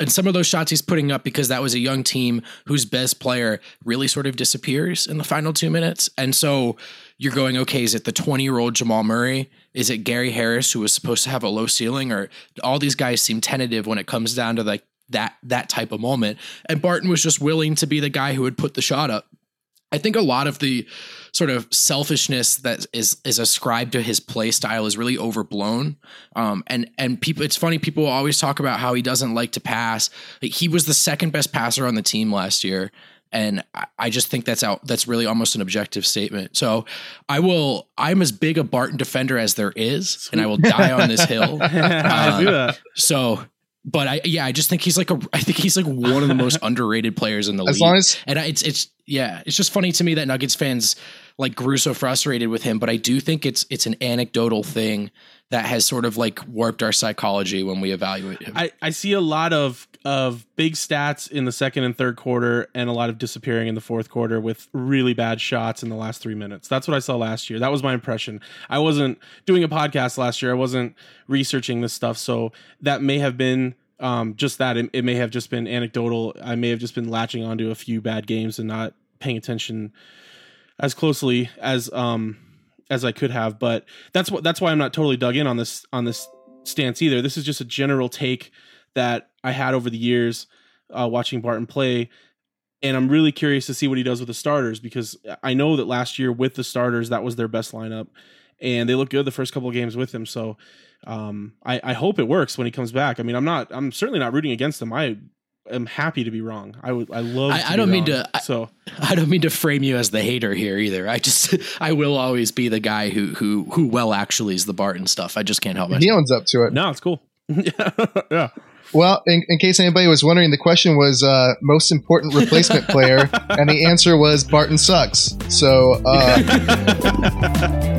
And some of those shots he's putting up because that was a young team whose best player really sort of disappears in the final two minutes. And so you're going, okay, is it the 20 year old Jamal Murray? Is it Gary Harris, who was supposed to have a low ceiling? Or all these guys seem tentative when it comes down to like that that type of moment. And Barton was just willing to be the guy who would put the shot up. I think a lot of the sort of selfishness that is is ascribed to his play style is really overblown. Um, and and people, it's funny. People always talk about how he doesn't like to pass. Like, he was the second best passer on the team last year, and I, I just think that's out. That's really almost an objective statement. So I will. I'm as big a Barton defender as there is, and I will die on this hill. That. So, but I yeah, I just think he's like a. I think he's like one of the most underrated players in the as league. long as And I, it's it's yeah, it's just funny to me that Nuggets fans like grew so frustrated with him, but I do think it's it's an anecdotal thing that has sort of like warped our psychology when we evaluate him. I, I see a lot of of big stats in the second and third quarter and a lot of disappearing in the fourth quarter with really bad shots in the last three minutes. That's what I saw last year. That was my impression. I wasn't doing a podcast last year. I wasn't researching this stuff. So that may have been um, just that. It, it may have just been anecdotal. I may have just been latching onto a few bad games and not paying attention as closely as um as I could have. But that's what that's why I'm not totally dug in on this on this stance either. This is just a general take that I had over the years uh, watching Barton play. And I'm really curious to see what he does with the starters because I know that last year with the starters, that was their best lineup. And they looked good the first couple of games with him. So um, I, I hope it works when he comes back. I mean, I'm not, I'm certainly not rooting against him. I am happy to be wrong. I would I love. I- to I don't mean wrong. to- So I don't mean to frame you as the hater here either. I just I will always be the guy who who who well actually is the Barton stuff. I just can't help it. He owns up to it. no, it's cool. yeah, yeah. Well, in, in case anybody was wondering, the question was uh, most important replacement player, and the answer was Barton sucks. So uh,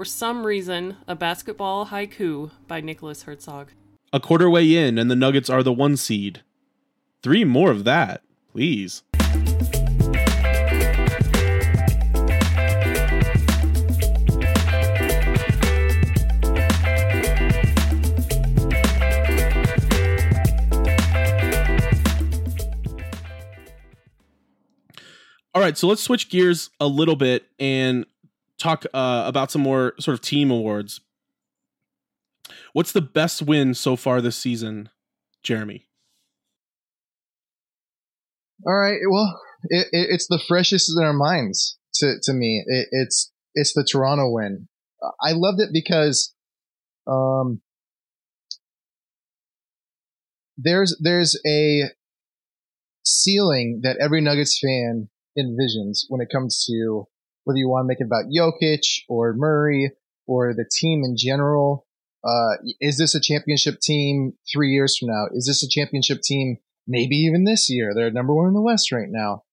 for some reason, a basketball haiku by Nicholas Herzog. A quarter way in, and the Nuggets are the one seed. Three more of that, please. All right, so let's switch gears a little bit and talk uh, about some more sort of team awards. What's the best win so far this season, Jeremy? all right, well, it, it, it's the freshest in our minds to to me. It, it's it's the Toronto win. I loved it because um, there's there's a ceiling that every Nuggets fan envisions when it comes to whether you want to make it about Jokic or Murray or the team in general. Uh, is this a championship team three years from now? Is this a championship team maybe even this year? They're number one in the West right now.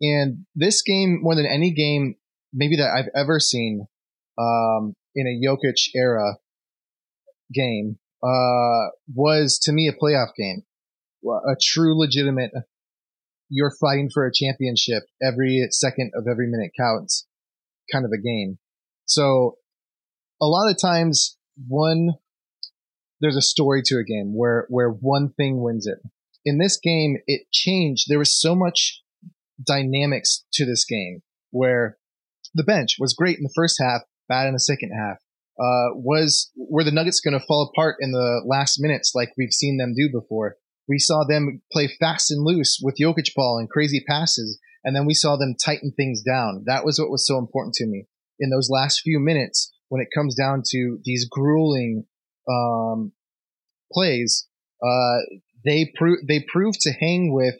And this game, more than any game maybe that I've ever seen um, in a Jokic era game, uh, was to me a playoff game, a true legitimate. You're fighting for a championship. Every second of every minute counts, kind of a game. So, a lot of times, one there's a story to a game where where one thing wins it. In this game, it changed. There was so much dynamics to this game where the bench was great in the first half, bad in the second half. Uh, was were the Nuggets going to fall apart in the last minutes like we've seen them do before? We saw them play fast and loose with Jokic ball and crazy passes, and then we saw them tighten things down. That was what was so important to me in those last few minutes when it comes down to these grueling um, plays. Uh, they pro- they proved to hang with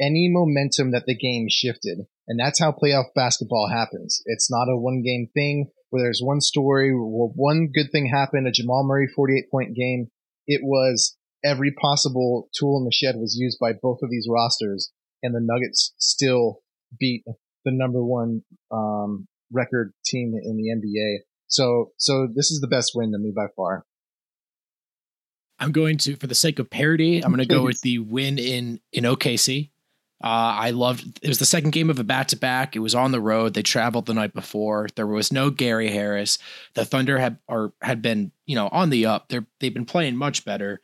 any momentum that the game shifted. And that's how playoff basketball happens. It's not a one game thing where there's one story, where one good thing happened, a Jamal Murray 48 point game. It was every possible tool in the shed was used by both of these rosters, and the Nuggets still beat the number one um, record team in the NBA. So, so this is the best win to me by far. I'm going to, for the sake of parody, I'm going to go with the win in in OKC. Uh, I loved. It was the second game of a back to back. It was on the road. They traveled the night before. There was no Gary Harris. The Thunder had or had been you know on the up. They're they've been playing much better,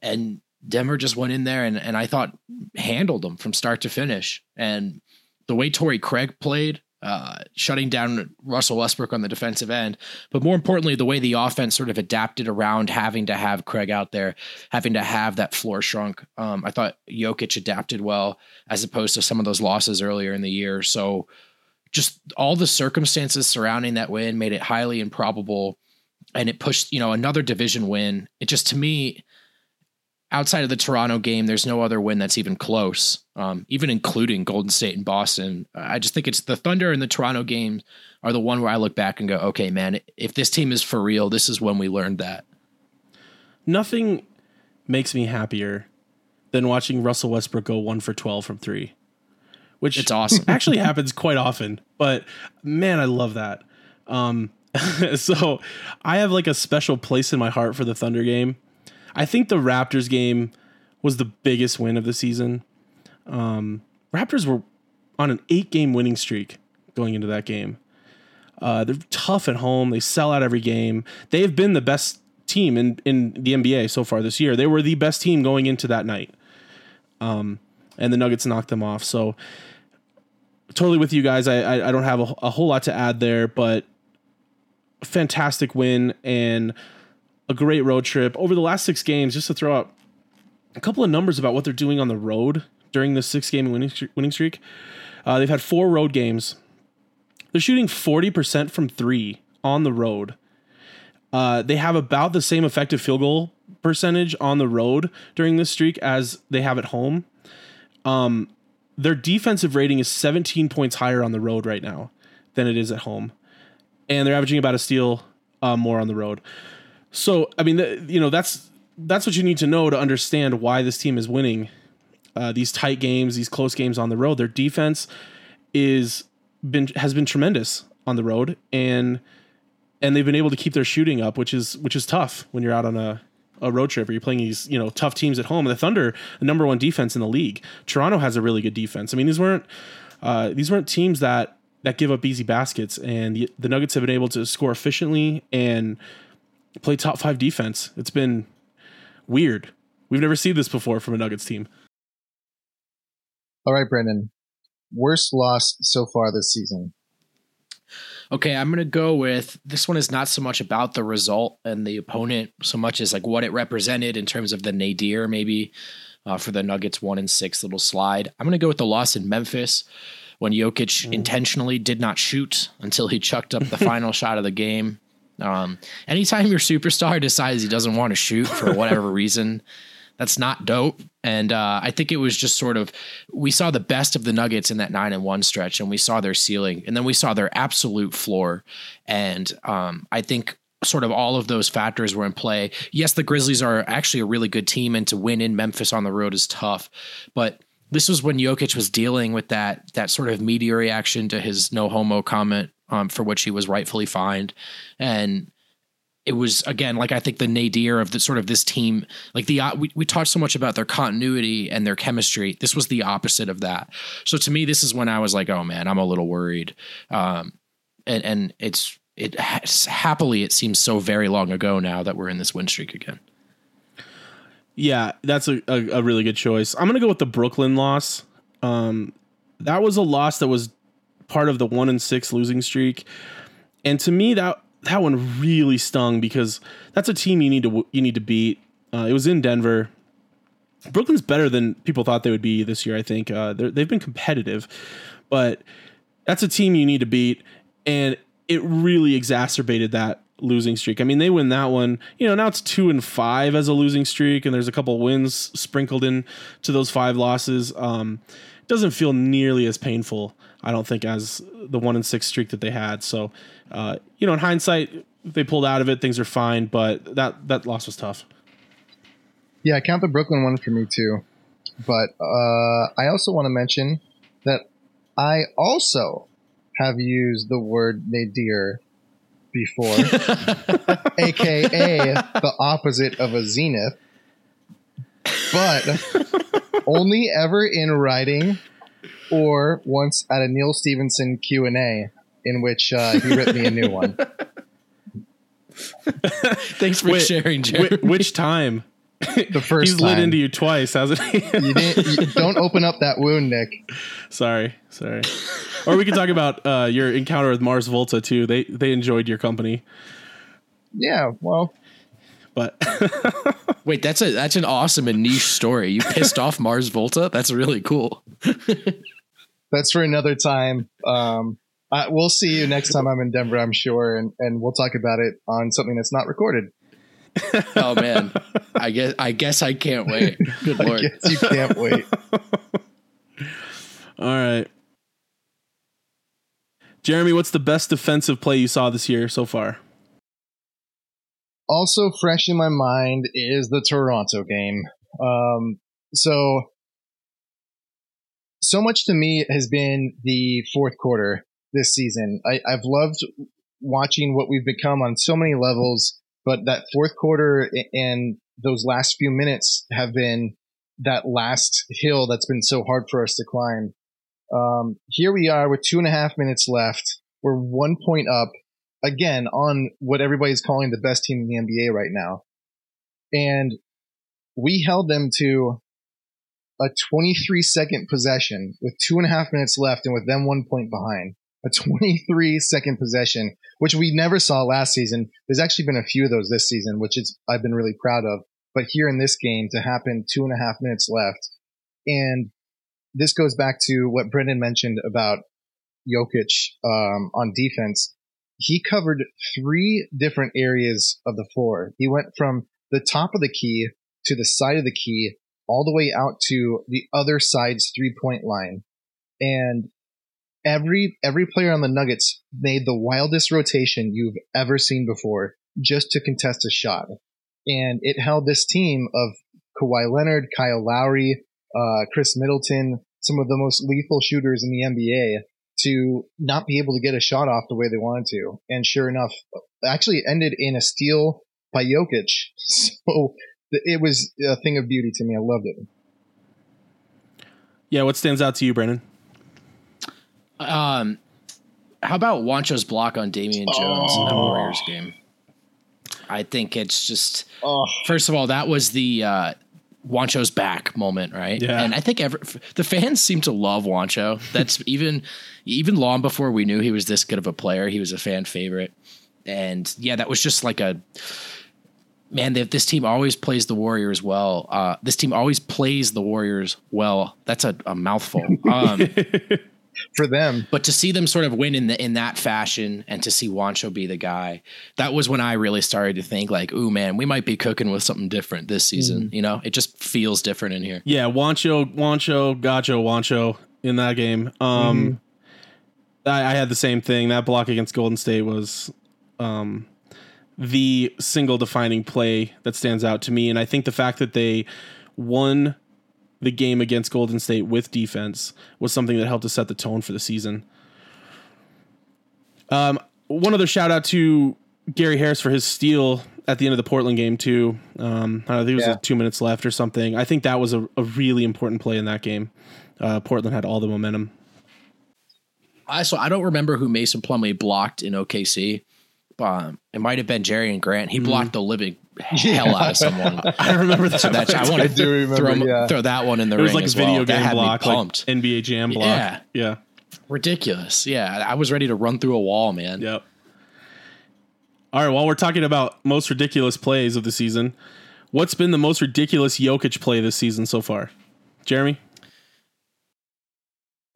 and Denver just went in there and and I thought handled them from start to finish. And the way Torrey Craig played, uh, shutting down Russell Westbrook on the defensive end, but more importantly, the way the offense sort of adapted around having to have Craig out there, having to have that floor shrunk. Um, I thought Jokic adapted well as opposed to some of those losses earlier in the year. So just all the circumstances surrounding that win made it highly improbable and it pushed, you know, another division win. It just to me, outside of the Toronto game, there's no other win that's even close. Um, even including Golden State and Boston. I just think it's the Thunder and the Toronto game are the one where I look back and go, okay, man, if this team is for real, this is when we learned that. Nothing makes me happier than watching Russell Westbrook go one for 12 from three, which It's awesome. actually happens quite often. But man, I love that. Um, so I have like a special place in my heart for the Thunder game. I think the Raptors game was the biggest win of the season. Um, Raptors were on an eight game winning streak going into that game. Uh, they're tough at home. They sell out every game. They have been the best team in, in the NBA so far this year. They were the best team going into that night. Um, and the Nuggets knocked them off. So totally with you guys. I I, I don't have a, a whole lot to add there, but fantastic win and a great road trip over the last six games. Just to throw out a couple of numbers about what they're doing on the road during the six game winning. Winning streak. Uh, they've had four road games. They're shooting 40% from three on the road. Uh, they have about the same effective field goal percentage on the road during this streak as they have at home. Um, their defensive rating is 17 points higher on the road right now than it is at home, and they're averaging about a steal uh, more on the road. So, I mean, the, you know, that's that's what you need to know to understand why this team is winning uh, these tight games, these close games on the road. Their defense is been has been tremendous on the road, and and they've been able to keep their shooting up, which is which is tough when you're out on a a road trip or you're playing these you know tough teams at home. The Thunder, the number one defense in the league. Toronto has a really good defense. I mean, these weren't uh, these weren't teams that that give up easy baskets, and the, the Nuggets have been able to score efficiently and play top five defense. It's been weird. We've never seen this before from a Nuggets team. All right, Brendan. Worst loss so far this season. Okay, I'm going to go with this one is not so much about the result and the opponent so much as like what it represented in terms of the nadir maybe uh, for the Nuggets one and six little slide. I'm going to go with the loss in Memphis when Jokic mm. intentionally did not shoot until he chucked up the final shot of the game. Um, anytime your superstar decides he doesn't want to shoot for whatever reason, that's not dope. And uh, I think it was just sort of we saw the best of the Nuggets in that nine and one stretch, and we saw their ceiling, and then we saw their absolute floor. And um, I think sort of all of those factors were in play. Yes, the Grizzlies are actually a really good team, and to win in Memphis on the road is tough, but this was when Jokic was dealing with that that sort of media reaction to his no homo comment, um, for which he was rightfully fined, and it was again like I think the nadir of the sort of this team like the we, we talked so much about their continuity and their chemistry. This was the opposite of that. So to me this is when I was like oh man I'm a little worried. Um and and it's it has, happily it seems so very long ago now that we're in this win streak again. Yeah that's a, a, a really good choice. I'm gonna go with the Brooklyn loss. Um that was a loss that was part of the one and six losing streak and to me that that one really stung because that's a team you need to you need to beat. Uh, it was in Denver. Brooklyn's better than people thought they would be this year. I think uh, they've been competitive, but that's a team you need to beat, and it really exacerbated that losing streak. I mean, they win that one. You know, now it's two and five as a losing streak, and there's a couple wins sprinkled in to those five losses. Um, it doesn't feel nearly as painful, I don't think, as the one and six streak that they had. So uh, you know, in hindsight, they pulled out of it. Things are fine, but that that loss was tough. Yeah, I count the Brooklyn one for me too. But uh, I also want to mention that I also have used the word nadir before, aka the opposite of a zenith, but only ever in writing or once at a Neil Stevenson Q and A in which uh, he ripped me a new one. Thanks for Wait, sharing, Jeremy. which time? The first He's time. lit into you twice, hasn't he? you you, don't open up that wound, Nick. Sorry, sorry. Or we could talk about uh, your encounter with Mars Volta too. They they enjoyed your company. Yeah, well, but wait, that's a that's an awesome and niche story. You pissed off Mars Volta. That's really cool. That's for another time. Um, uh, we'll see you next time I'm in Denver, I'm sure, and, and we'll talk about it on something that's not recorded. oh man, I guess I guess I can't wait. Good lord, I guess you can't wait. All right, Jeremy, what's the best defensive play you saw this year so far? Also fresh in my mind is the Toronto game. Um, so so much to me has been the fourth quarter this season. I, I've loved watching what we've become on so many levels, but that fourth quarter and those last few minutes have been that last hill that's been so hard for us to climb. Um, here we are with two and a half minutes left. We're one point up again on what everybody's calling the best team in the NBA right now. And we held them to a 23 second possession with two and a half minutes left and with them one point behind a 23 second possession, which we never saw last season. There's actually been a few of those this season, which is I've been really proud of. But here in this game, to happen two and a half minutes left, and this goes back to what Brendan mentioned about Jokic um, on defense. He covered three different areas of the floor. He went from the top of the key to the side of the key, all the way out to the other side's three point line. And every every player on the Nuggets made the wildest rotation you've ever seen before just to contest a shot. And it held this team of Kawhi Leonard, Kyle Lowry, uh, Khris Middleton, some of the most lethal shooters in the NBA to not be able to get a shot off the way they wanted to. And sure enough, actually ended in a steal by Jokic. So it was a thing of beauty to me. I loved it. Yeah, what stands out to you, Brandon? Um, how about Juancho's block on Damian Jones in the Oh. Warriors game? I think it's just Oh, first of all that was the uh, Juancho's back moment, right? Yeah. And I think every, the fans seem to love Juancho. That's even even long before we knew he was this good of a player. He was a fan favorite, and yeah, that was just like a man. That this team always plays the Warriors well. Uh, this team always plays the Warriors well. That's a, a mouthful. Um, for them. but to see them sort of win in the in that fashion and to see Juancho be the guy, that was when I really started to think like, ooh man, we might be cooking with something different this season. You know, it just feels different in here. Yeah, Juancho, Juancho, Gacho, Juancho in that game. Um, I, I had the same thing. That block against Golden State was um, the single defining play that stands out to me, and I think the fact that they won the game against Golden State with defense was something that helped to set the tone for the season. Um, one other shout out to Gary Harris for his steal at the end of the Portland game too. Um, I think it was Yeah. like two minutes left or something. I think that was a, a really important play in that game. Uh, Portland had all the momentum. I so I don't remember who Mason Plumlee blocked in OKC. Um, it might have been Jerami Grant. He blocked the living hell out of someone. I remember that. So that's I want to do remember, throw, yeah. throw that one in the ring. it was ring like a as video well. Game had block, me like. NBA Jam block. Yeah. yeah, Ridiculous. Yeah, I was ready to run through a wall, man. yep. All right. While we're talking about most ridiculous plays of the season, what's been the most ridiculous Jokic play this season so far? Jeremy.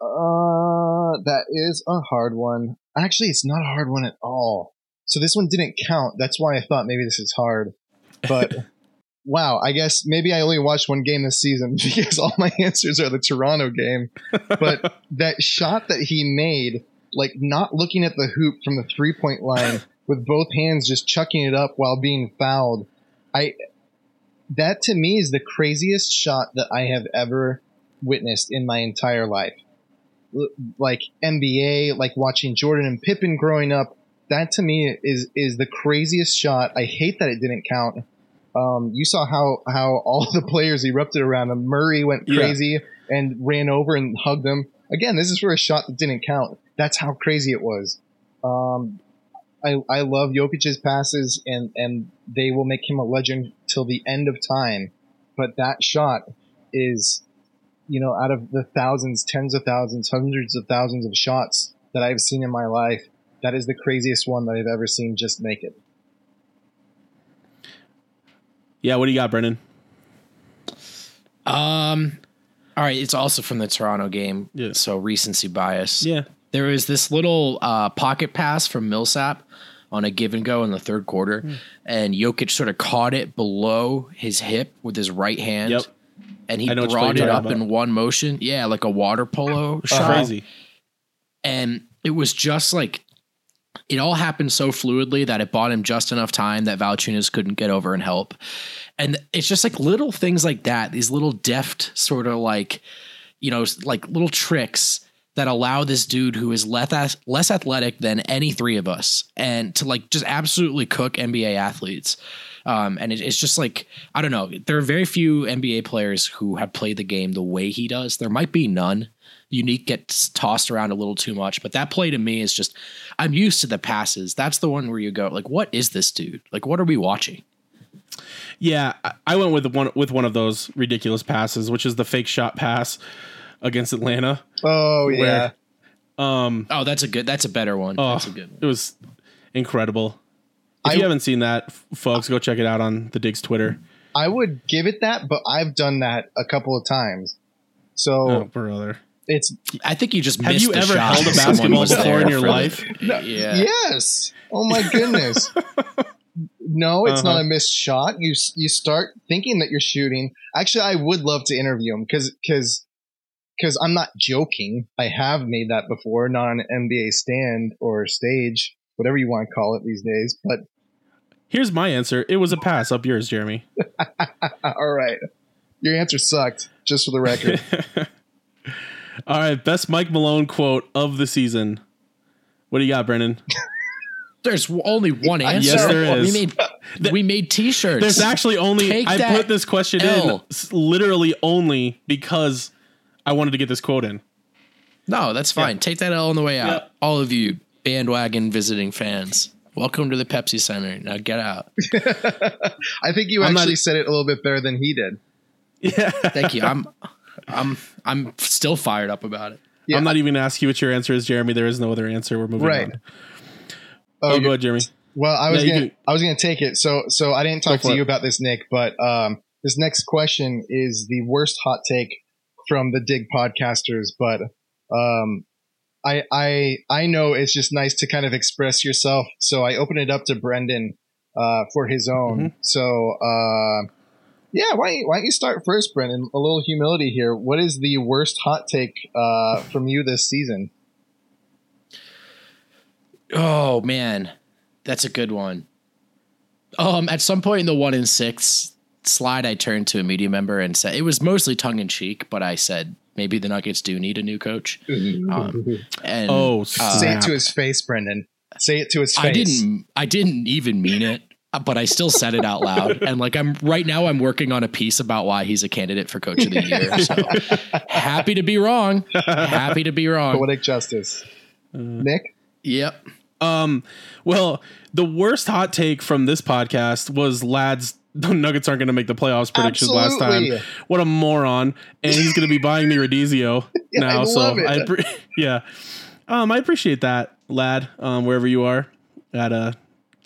Uh, that is a hard one. Actually, it's not a hard one at all. So this one didn't count. That's why I thought maybe this is hard. But wow, I guess maybe I only watched one game this season because all my answers are the Toronto game. But that shot that he made, like not looking at the hoop from the three point line with both hands just chucking it up while being fouled. I that to me is the craziest shot that I have ever witnessed in my entire life. Like NBA, like watching Jordan and Pippen growing up, that to me is is the craziest shot. I hate that it didn't count. Um, you saw how how all the players erupted around him. Murray went Yeah. crazy and ran over and hugged him. Again, this is for a shot that didn't count. That's how crazy it was. Um, I, I love Jokic's passes, and, and they will make him a legend till the end of time. But that shot is, you know, out of the thousands, tens of thousands, hundreds of thousands of shots that I've seen in my life, that is the craziest one that I've ever seen just make it. Yeah. What do you got, Brendan? Um, all right. It's also from the Toronto game. Yeah. So recency bias. Yeah. There was this little uh, pocket pass from Millsap on a give and go in the third quarter, Hmm. and Jokic sort of caught it below his hip with his right hand. Yep. And he I know which play brought it up talking in one motion. Yeah, like a water polo shot. Crazy. and it was just like it all happened so fluidly that it bought him just enough time that Valanciunas couldn't get over and help. And it's just like little things like that, these little deft sort of like, you know, like little tricks that allow this dude who is less less athletic than any three of us and to like just absolutely cook NBA athletes. Um, and it, it's just like I don't know. There are very few NBA players who have played the game the way he does. There might be none. Unique gets tossed around a little too much, but that play to me is just I'm used to the passes. That's the one where you go like, what is this dude? Like, what are we watching? Yeah, I- I went with one with one of those ridiculous passes, which is the fake shot pass against Atlanta. Oh, yeah. Um, Oh, that's a good. That's a better one. oh, that's a good. One. it was incredible. If I- you haven't seen that, folks, go check it out on the Digs Twitter. I would give it that, but I've done that a couple of times. So Oh, brother. It's I think you just Have missed you the ever shot held a basketball before in your for the- life? Yeah. yes. Oh my goodness. no, it's Uh-huh. not a missed shot. You you start thinking that you're shooting. Actually, I would love to interview him because because because I'm not joking. I have made that before, not on an NBA stand or stage, whatever you want to call it these days. But Here's my answer. It was a pass up yours, Jeremy. all right, your answer sucked. Just for the record. All right, best Mike Malone quote of the season. What do you got, Brendan? There's only one answer. Yes, there is. We made we made T-shirts. There's actually only Take I put this question in literally only because I wanted to get this quote in. no, that's fine. Take that L on the way out. Yeah. All of you bandwagon visiting fans, welcome to the Pepsi Center. Now get out. I think you I'm not- actually said it a little bit better than he did. Yeah. Thank you. I'm I'm I'm still fired up about it. Yeah. I'm not even gonna ask you what your answer is, Jeremy. There is no other answer. We're moving Right. on. Oh, you- go ahead, Jeremy. Well, I was Yeah, you gonna I was gonna take it. So so I didn't talk Go for to you it. about this, Nick, but um, this next question is the worst hot take from the Dig podcasters. But um, I I I know it's just nice to kind of express yourself. So I open it up to Brendan uh, for his own. Mm-hmm. So uh, yeah, why don't you, why don't you start first, Brendan? A little humility here. What is the worst hot take uh, from you this season? Oh man, that's a good one. Um, at some point in the one in six slide, I turned to a media member and said it was mostly tongue in cheek, but I said maybe the Nuggets do need a new coach. Um, and Oh, uh, Say it to his face, Brendan. Say it to his face. I didn't. I didn't even mean it, but I still said it out loud. And like I'm right now, I'm working on a piece about why he's a candidate for coach of the year. So happy to be wrong. Happy to be wrong. Poetic justice. Nick? Yep. Um, well, the worst hot take from this podcast was lads. The Nuggets aren't going to make the playoffs predictions last time. What a moron! And he's going to be buying me Rodizio Yeah, now. I so it. I, appre- yeah, um, I appreciate that, lad. Um, wherever you are at uh,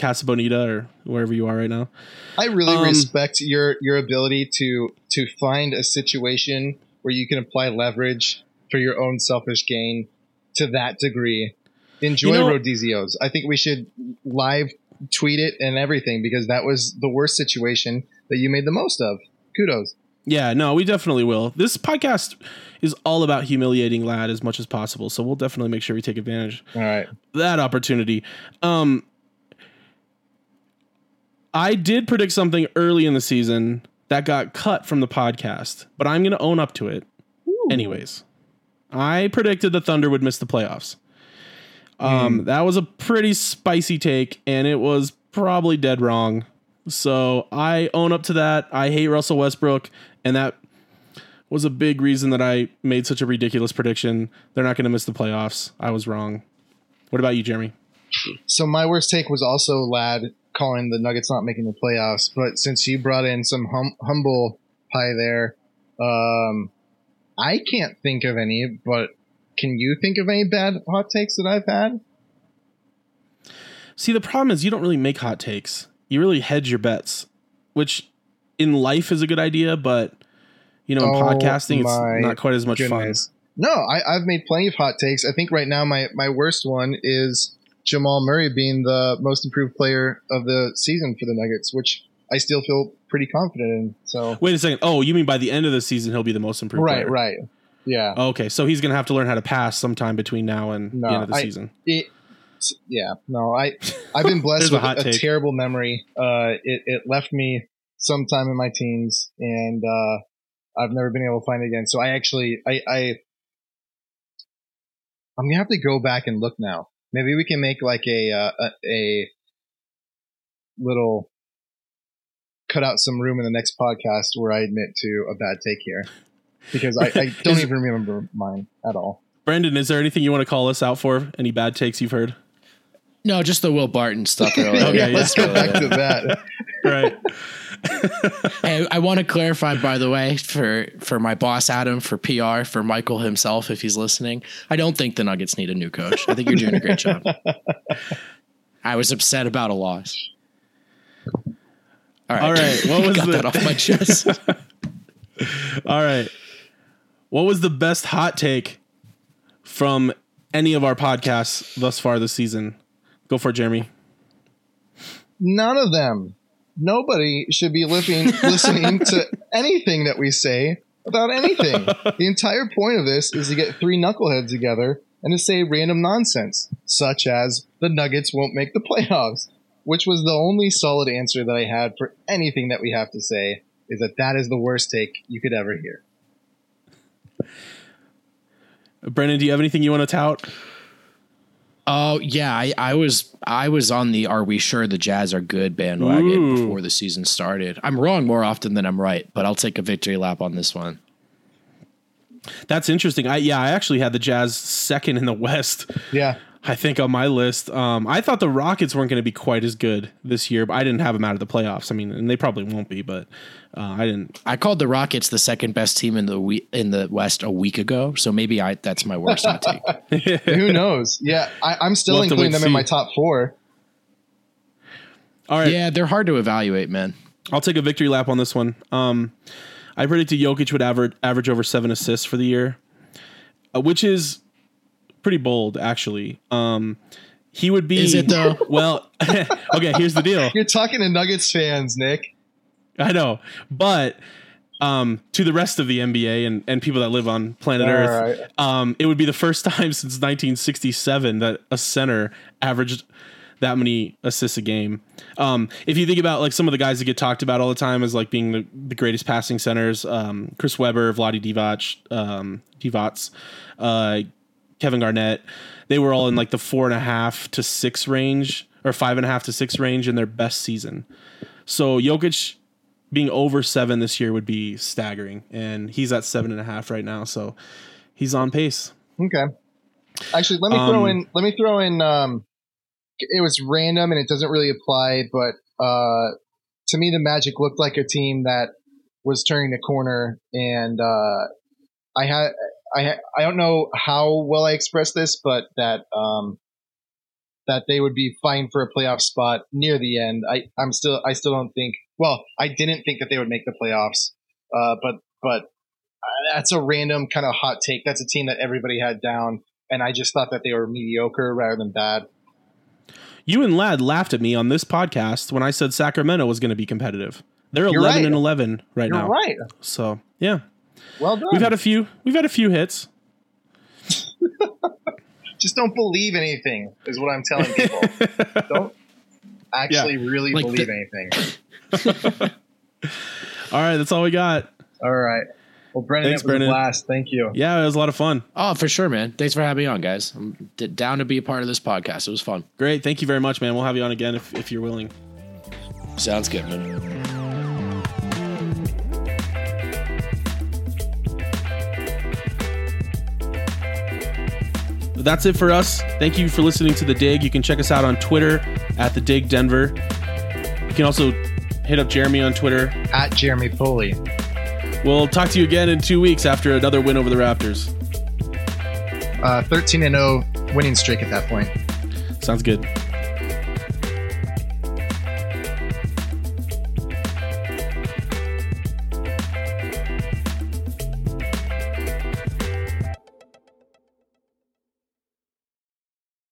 Casa Bonita or wherever you are right now. I really Um, respect your your ability to to find a situation where you can apply leverage for your own selfish gain to that degree. Enjoy You know- Rodizios. I think we should live tweet it and everything because that was the worst situation that you made the most of. Kudos. Yeah, no, we definitely will. This podcast is all about humiliating lad as much as possible, so we'll definitely make sure we take advantage All right. that opportunity. Um, I did predict something early in the season that got cut from the podcast, but I'm going to own up to it. Anyways, I predicted the Thunder would miss the playoffs. Um, that was a pretty spicy take, and it was probably dead wrong. So I own up to that. I hate Russell Westbrook, and that was a big reason that I made such a ridiculous prediction. They're not going to miss the playoffs. I was wrong. What about you, Jeremy? So my worst take was also Lad calling the Nuggets not making the playoffs, but since you brought in some hum- humble pie there, um, I can't think of any. But can you think of any bad hot takes that I've had? See, the problem is you don't really make hot takes. You really hedge your bets, which in life is a good idea, but you know, in Oh, podcasting, it's not quite as much Goodness. No, I, I've made plenty of hot takes. I think right now my my worst one is Jamal Murray being the most improved player of the season for the Nuggets, which I still feel pretty confident in. So. Wait a second. Oh, you mean by the end of the season he'll be the most improved right, player? right, yeah. Okay, so he's gonna have to learn how to pass sometime between now and No, the end of the I- season. It, yeah, no, I I've been blessed There's a with a, terrible memory. Uh, it it left me sometime in my teens, and uh, I've never been able to find it again. So I actually I I I'm gonna have to go back and look now. Maybe we can make like a uh, a, a little cut out some room in the next podcast where I admit to a bad take here because I, I don't even remember mine at all. Brendan, is there anything you want to call us out for? Any bad takes you've heard? No, just the Will Barton stuff earlier. Okay, yeah. let's go back to that. Right. Hey, I want to clarify, by the way, for for my boss Adam, for PR, for Michael himself, if he's listening. I don't think the Nuggets need a new coach. I think you're doing a great job. I was upset about a loss. All right, All right, what was got the- that off my chest? All right. What was the best hot take from any of our podcasts thus far this season? Go for it, Jeremy. None of them. Nobody should be listening listening to anything that we say about anything. the entire point of this is to get three knuckleheads together and to say random nonsense, such as the Nuggets won't make the playoffs, which was the only solid answer that I had for anything that we have to say. Is that that is the worst take you could ever hear. Brendan, do you have anything you want to tout? Oh yeah, I, I was I was on the "Are we sure the Jazz are good?" bandwagon Ooh. before the season started. I'm wrong more often than I'm right, but I'll take a victory lap on this one. That's interesting. I yeah, I actually had the Jazz second in the West. Yeah. I think on my list. Um, I thought the Rockets weren't going to be quite as good this year, but I didn't have them out of the playoffs. I mean, and they probably won't be, but uh, I didn't. I called the Rockets the second best team in the we- in the West a week ago, so maybe I that's my worst hot take. Who knows? Yeah, I, I'm still We'll including them in my top four. All right, Yeah, they're hard to evaluate, man. I'll take a victory lap on this one. Um, I predicted Jokic would average average over seven assists for the year, uh, which is pretty bold, actually. Um, he would be. Is it, though? Well, okay. Here's the deal. You're talking to Nuggets fans, Nick. I know, but um, to the rest of the NBA and, and people that live on planet All Earth, right. um, it would be the first time since 1967 that a center averaged that many assists a game. Um, if you think about like some of the guys that get talked about all the time as like being the, the greatest passing centers, um, Chris Webber, Vlade Divac, um, Divac, uh, Kevin Garnett, they were all in like the four and a half to six range or five and a half to six range in their best season. So Jokic being over seven this year would be staggering, and he's at seven and a half right now. So he's on pace. Okay. Actually, let me throw Um, in. Let me throw in. Um, it was random and it doesn't really apply, but uh, to me, the Magic looked like a team that was turning the corner, and uh, I had. I I don't know how well I expressed this, but that um, that they would be fighting for a playoff spot near the end. I I'm still I still don't think. Well, I didn't think that they would make the playoffs, uh, but but uh, that's a random kind of hot take. That's a team that everybody had down, and I just thought that they were mediocre rather than bad. You and Lad laughed at me on this podcast when I said Sacramento was going to be competitive. They're You're eleven right. and eleven right You're now. right. So yeah, Well done. we've had a few. We've had a few hits. just don't believe anything is what I'm telling people. don't actually really Like believe the- anything. All right, that's all we got. All right. Well, Brendan, Thanks, it was Brendan. a blast. Thank you. Yeah, it was a lot of fun. Oh, for sure, man. Thanks for having me on, guys. I'm d- down to be a part of this podcast. It was fun. Great, thank you very much, man. We'll have you on again if, if you're willing. Sounds good, man. That's it for us. Thank you for listening to The Dig. You can check us out on Twitter at The Dig Denver. You can also hit up Jeremy on Twitter. At Jeremy Foley. We'll talk to you again in two weeks after another win over the Raptors. Uh, 13 and 0 winning streak at that point. Sounds good.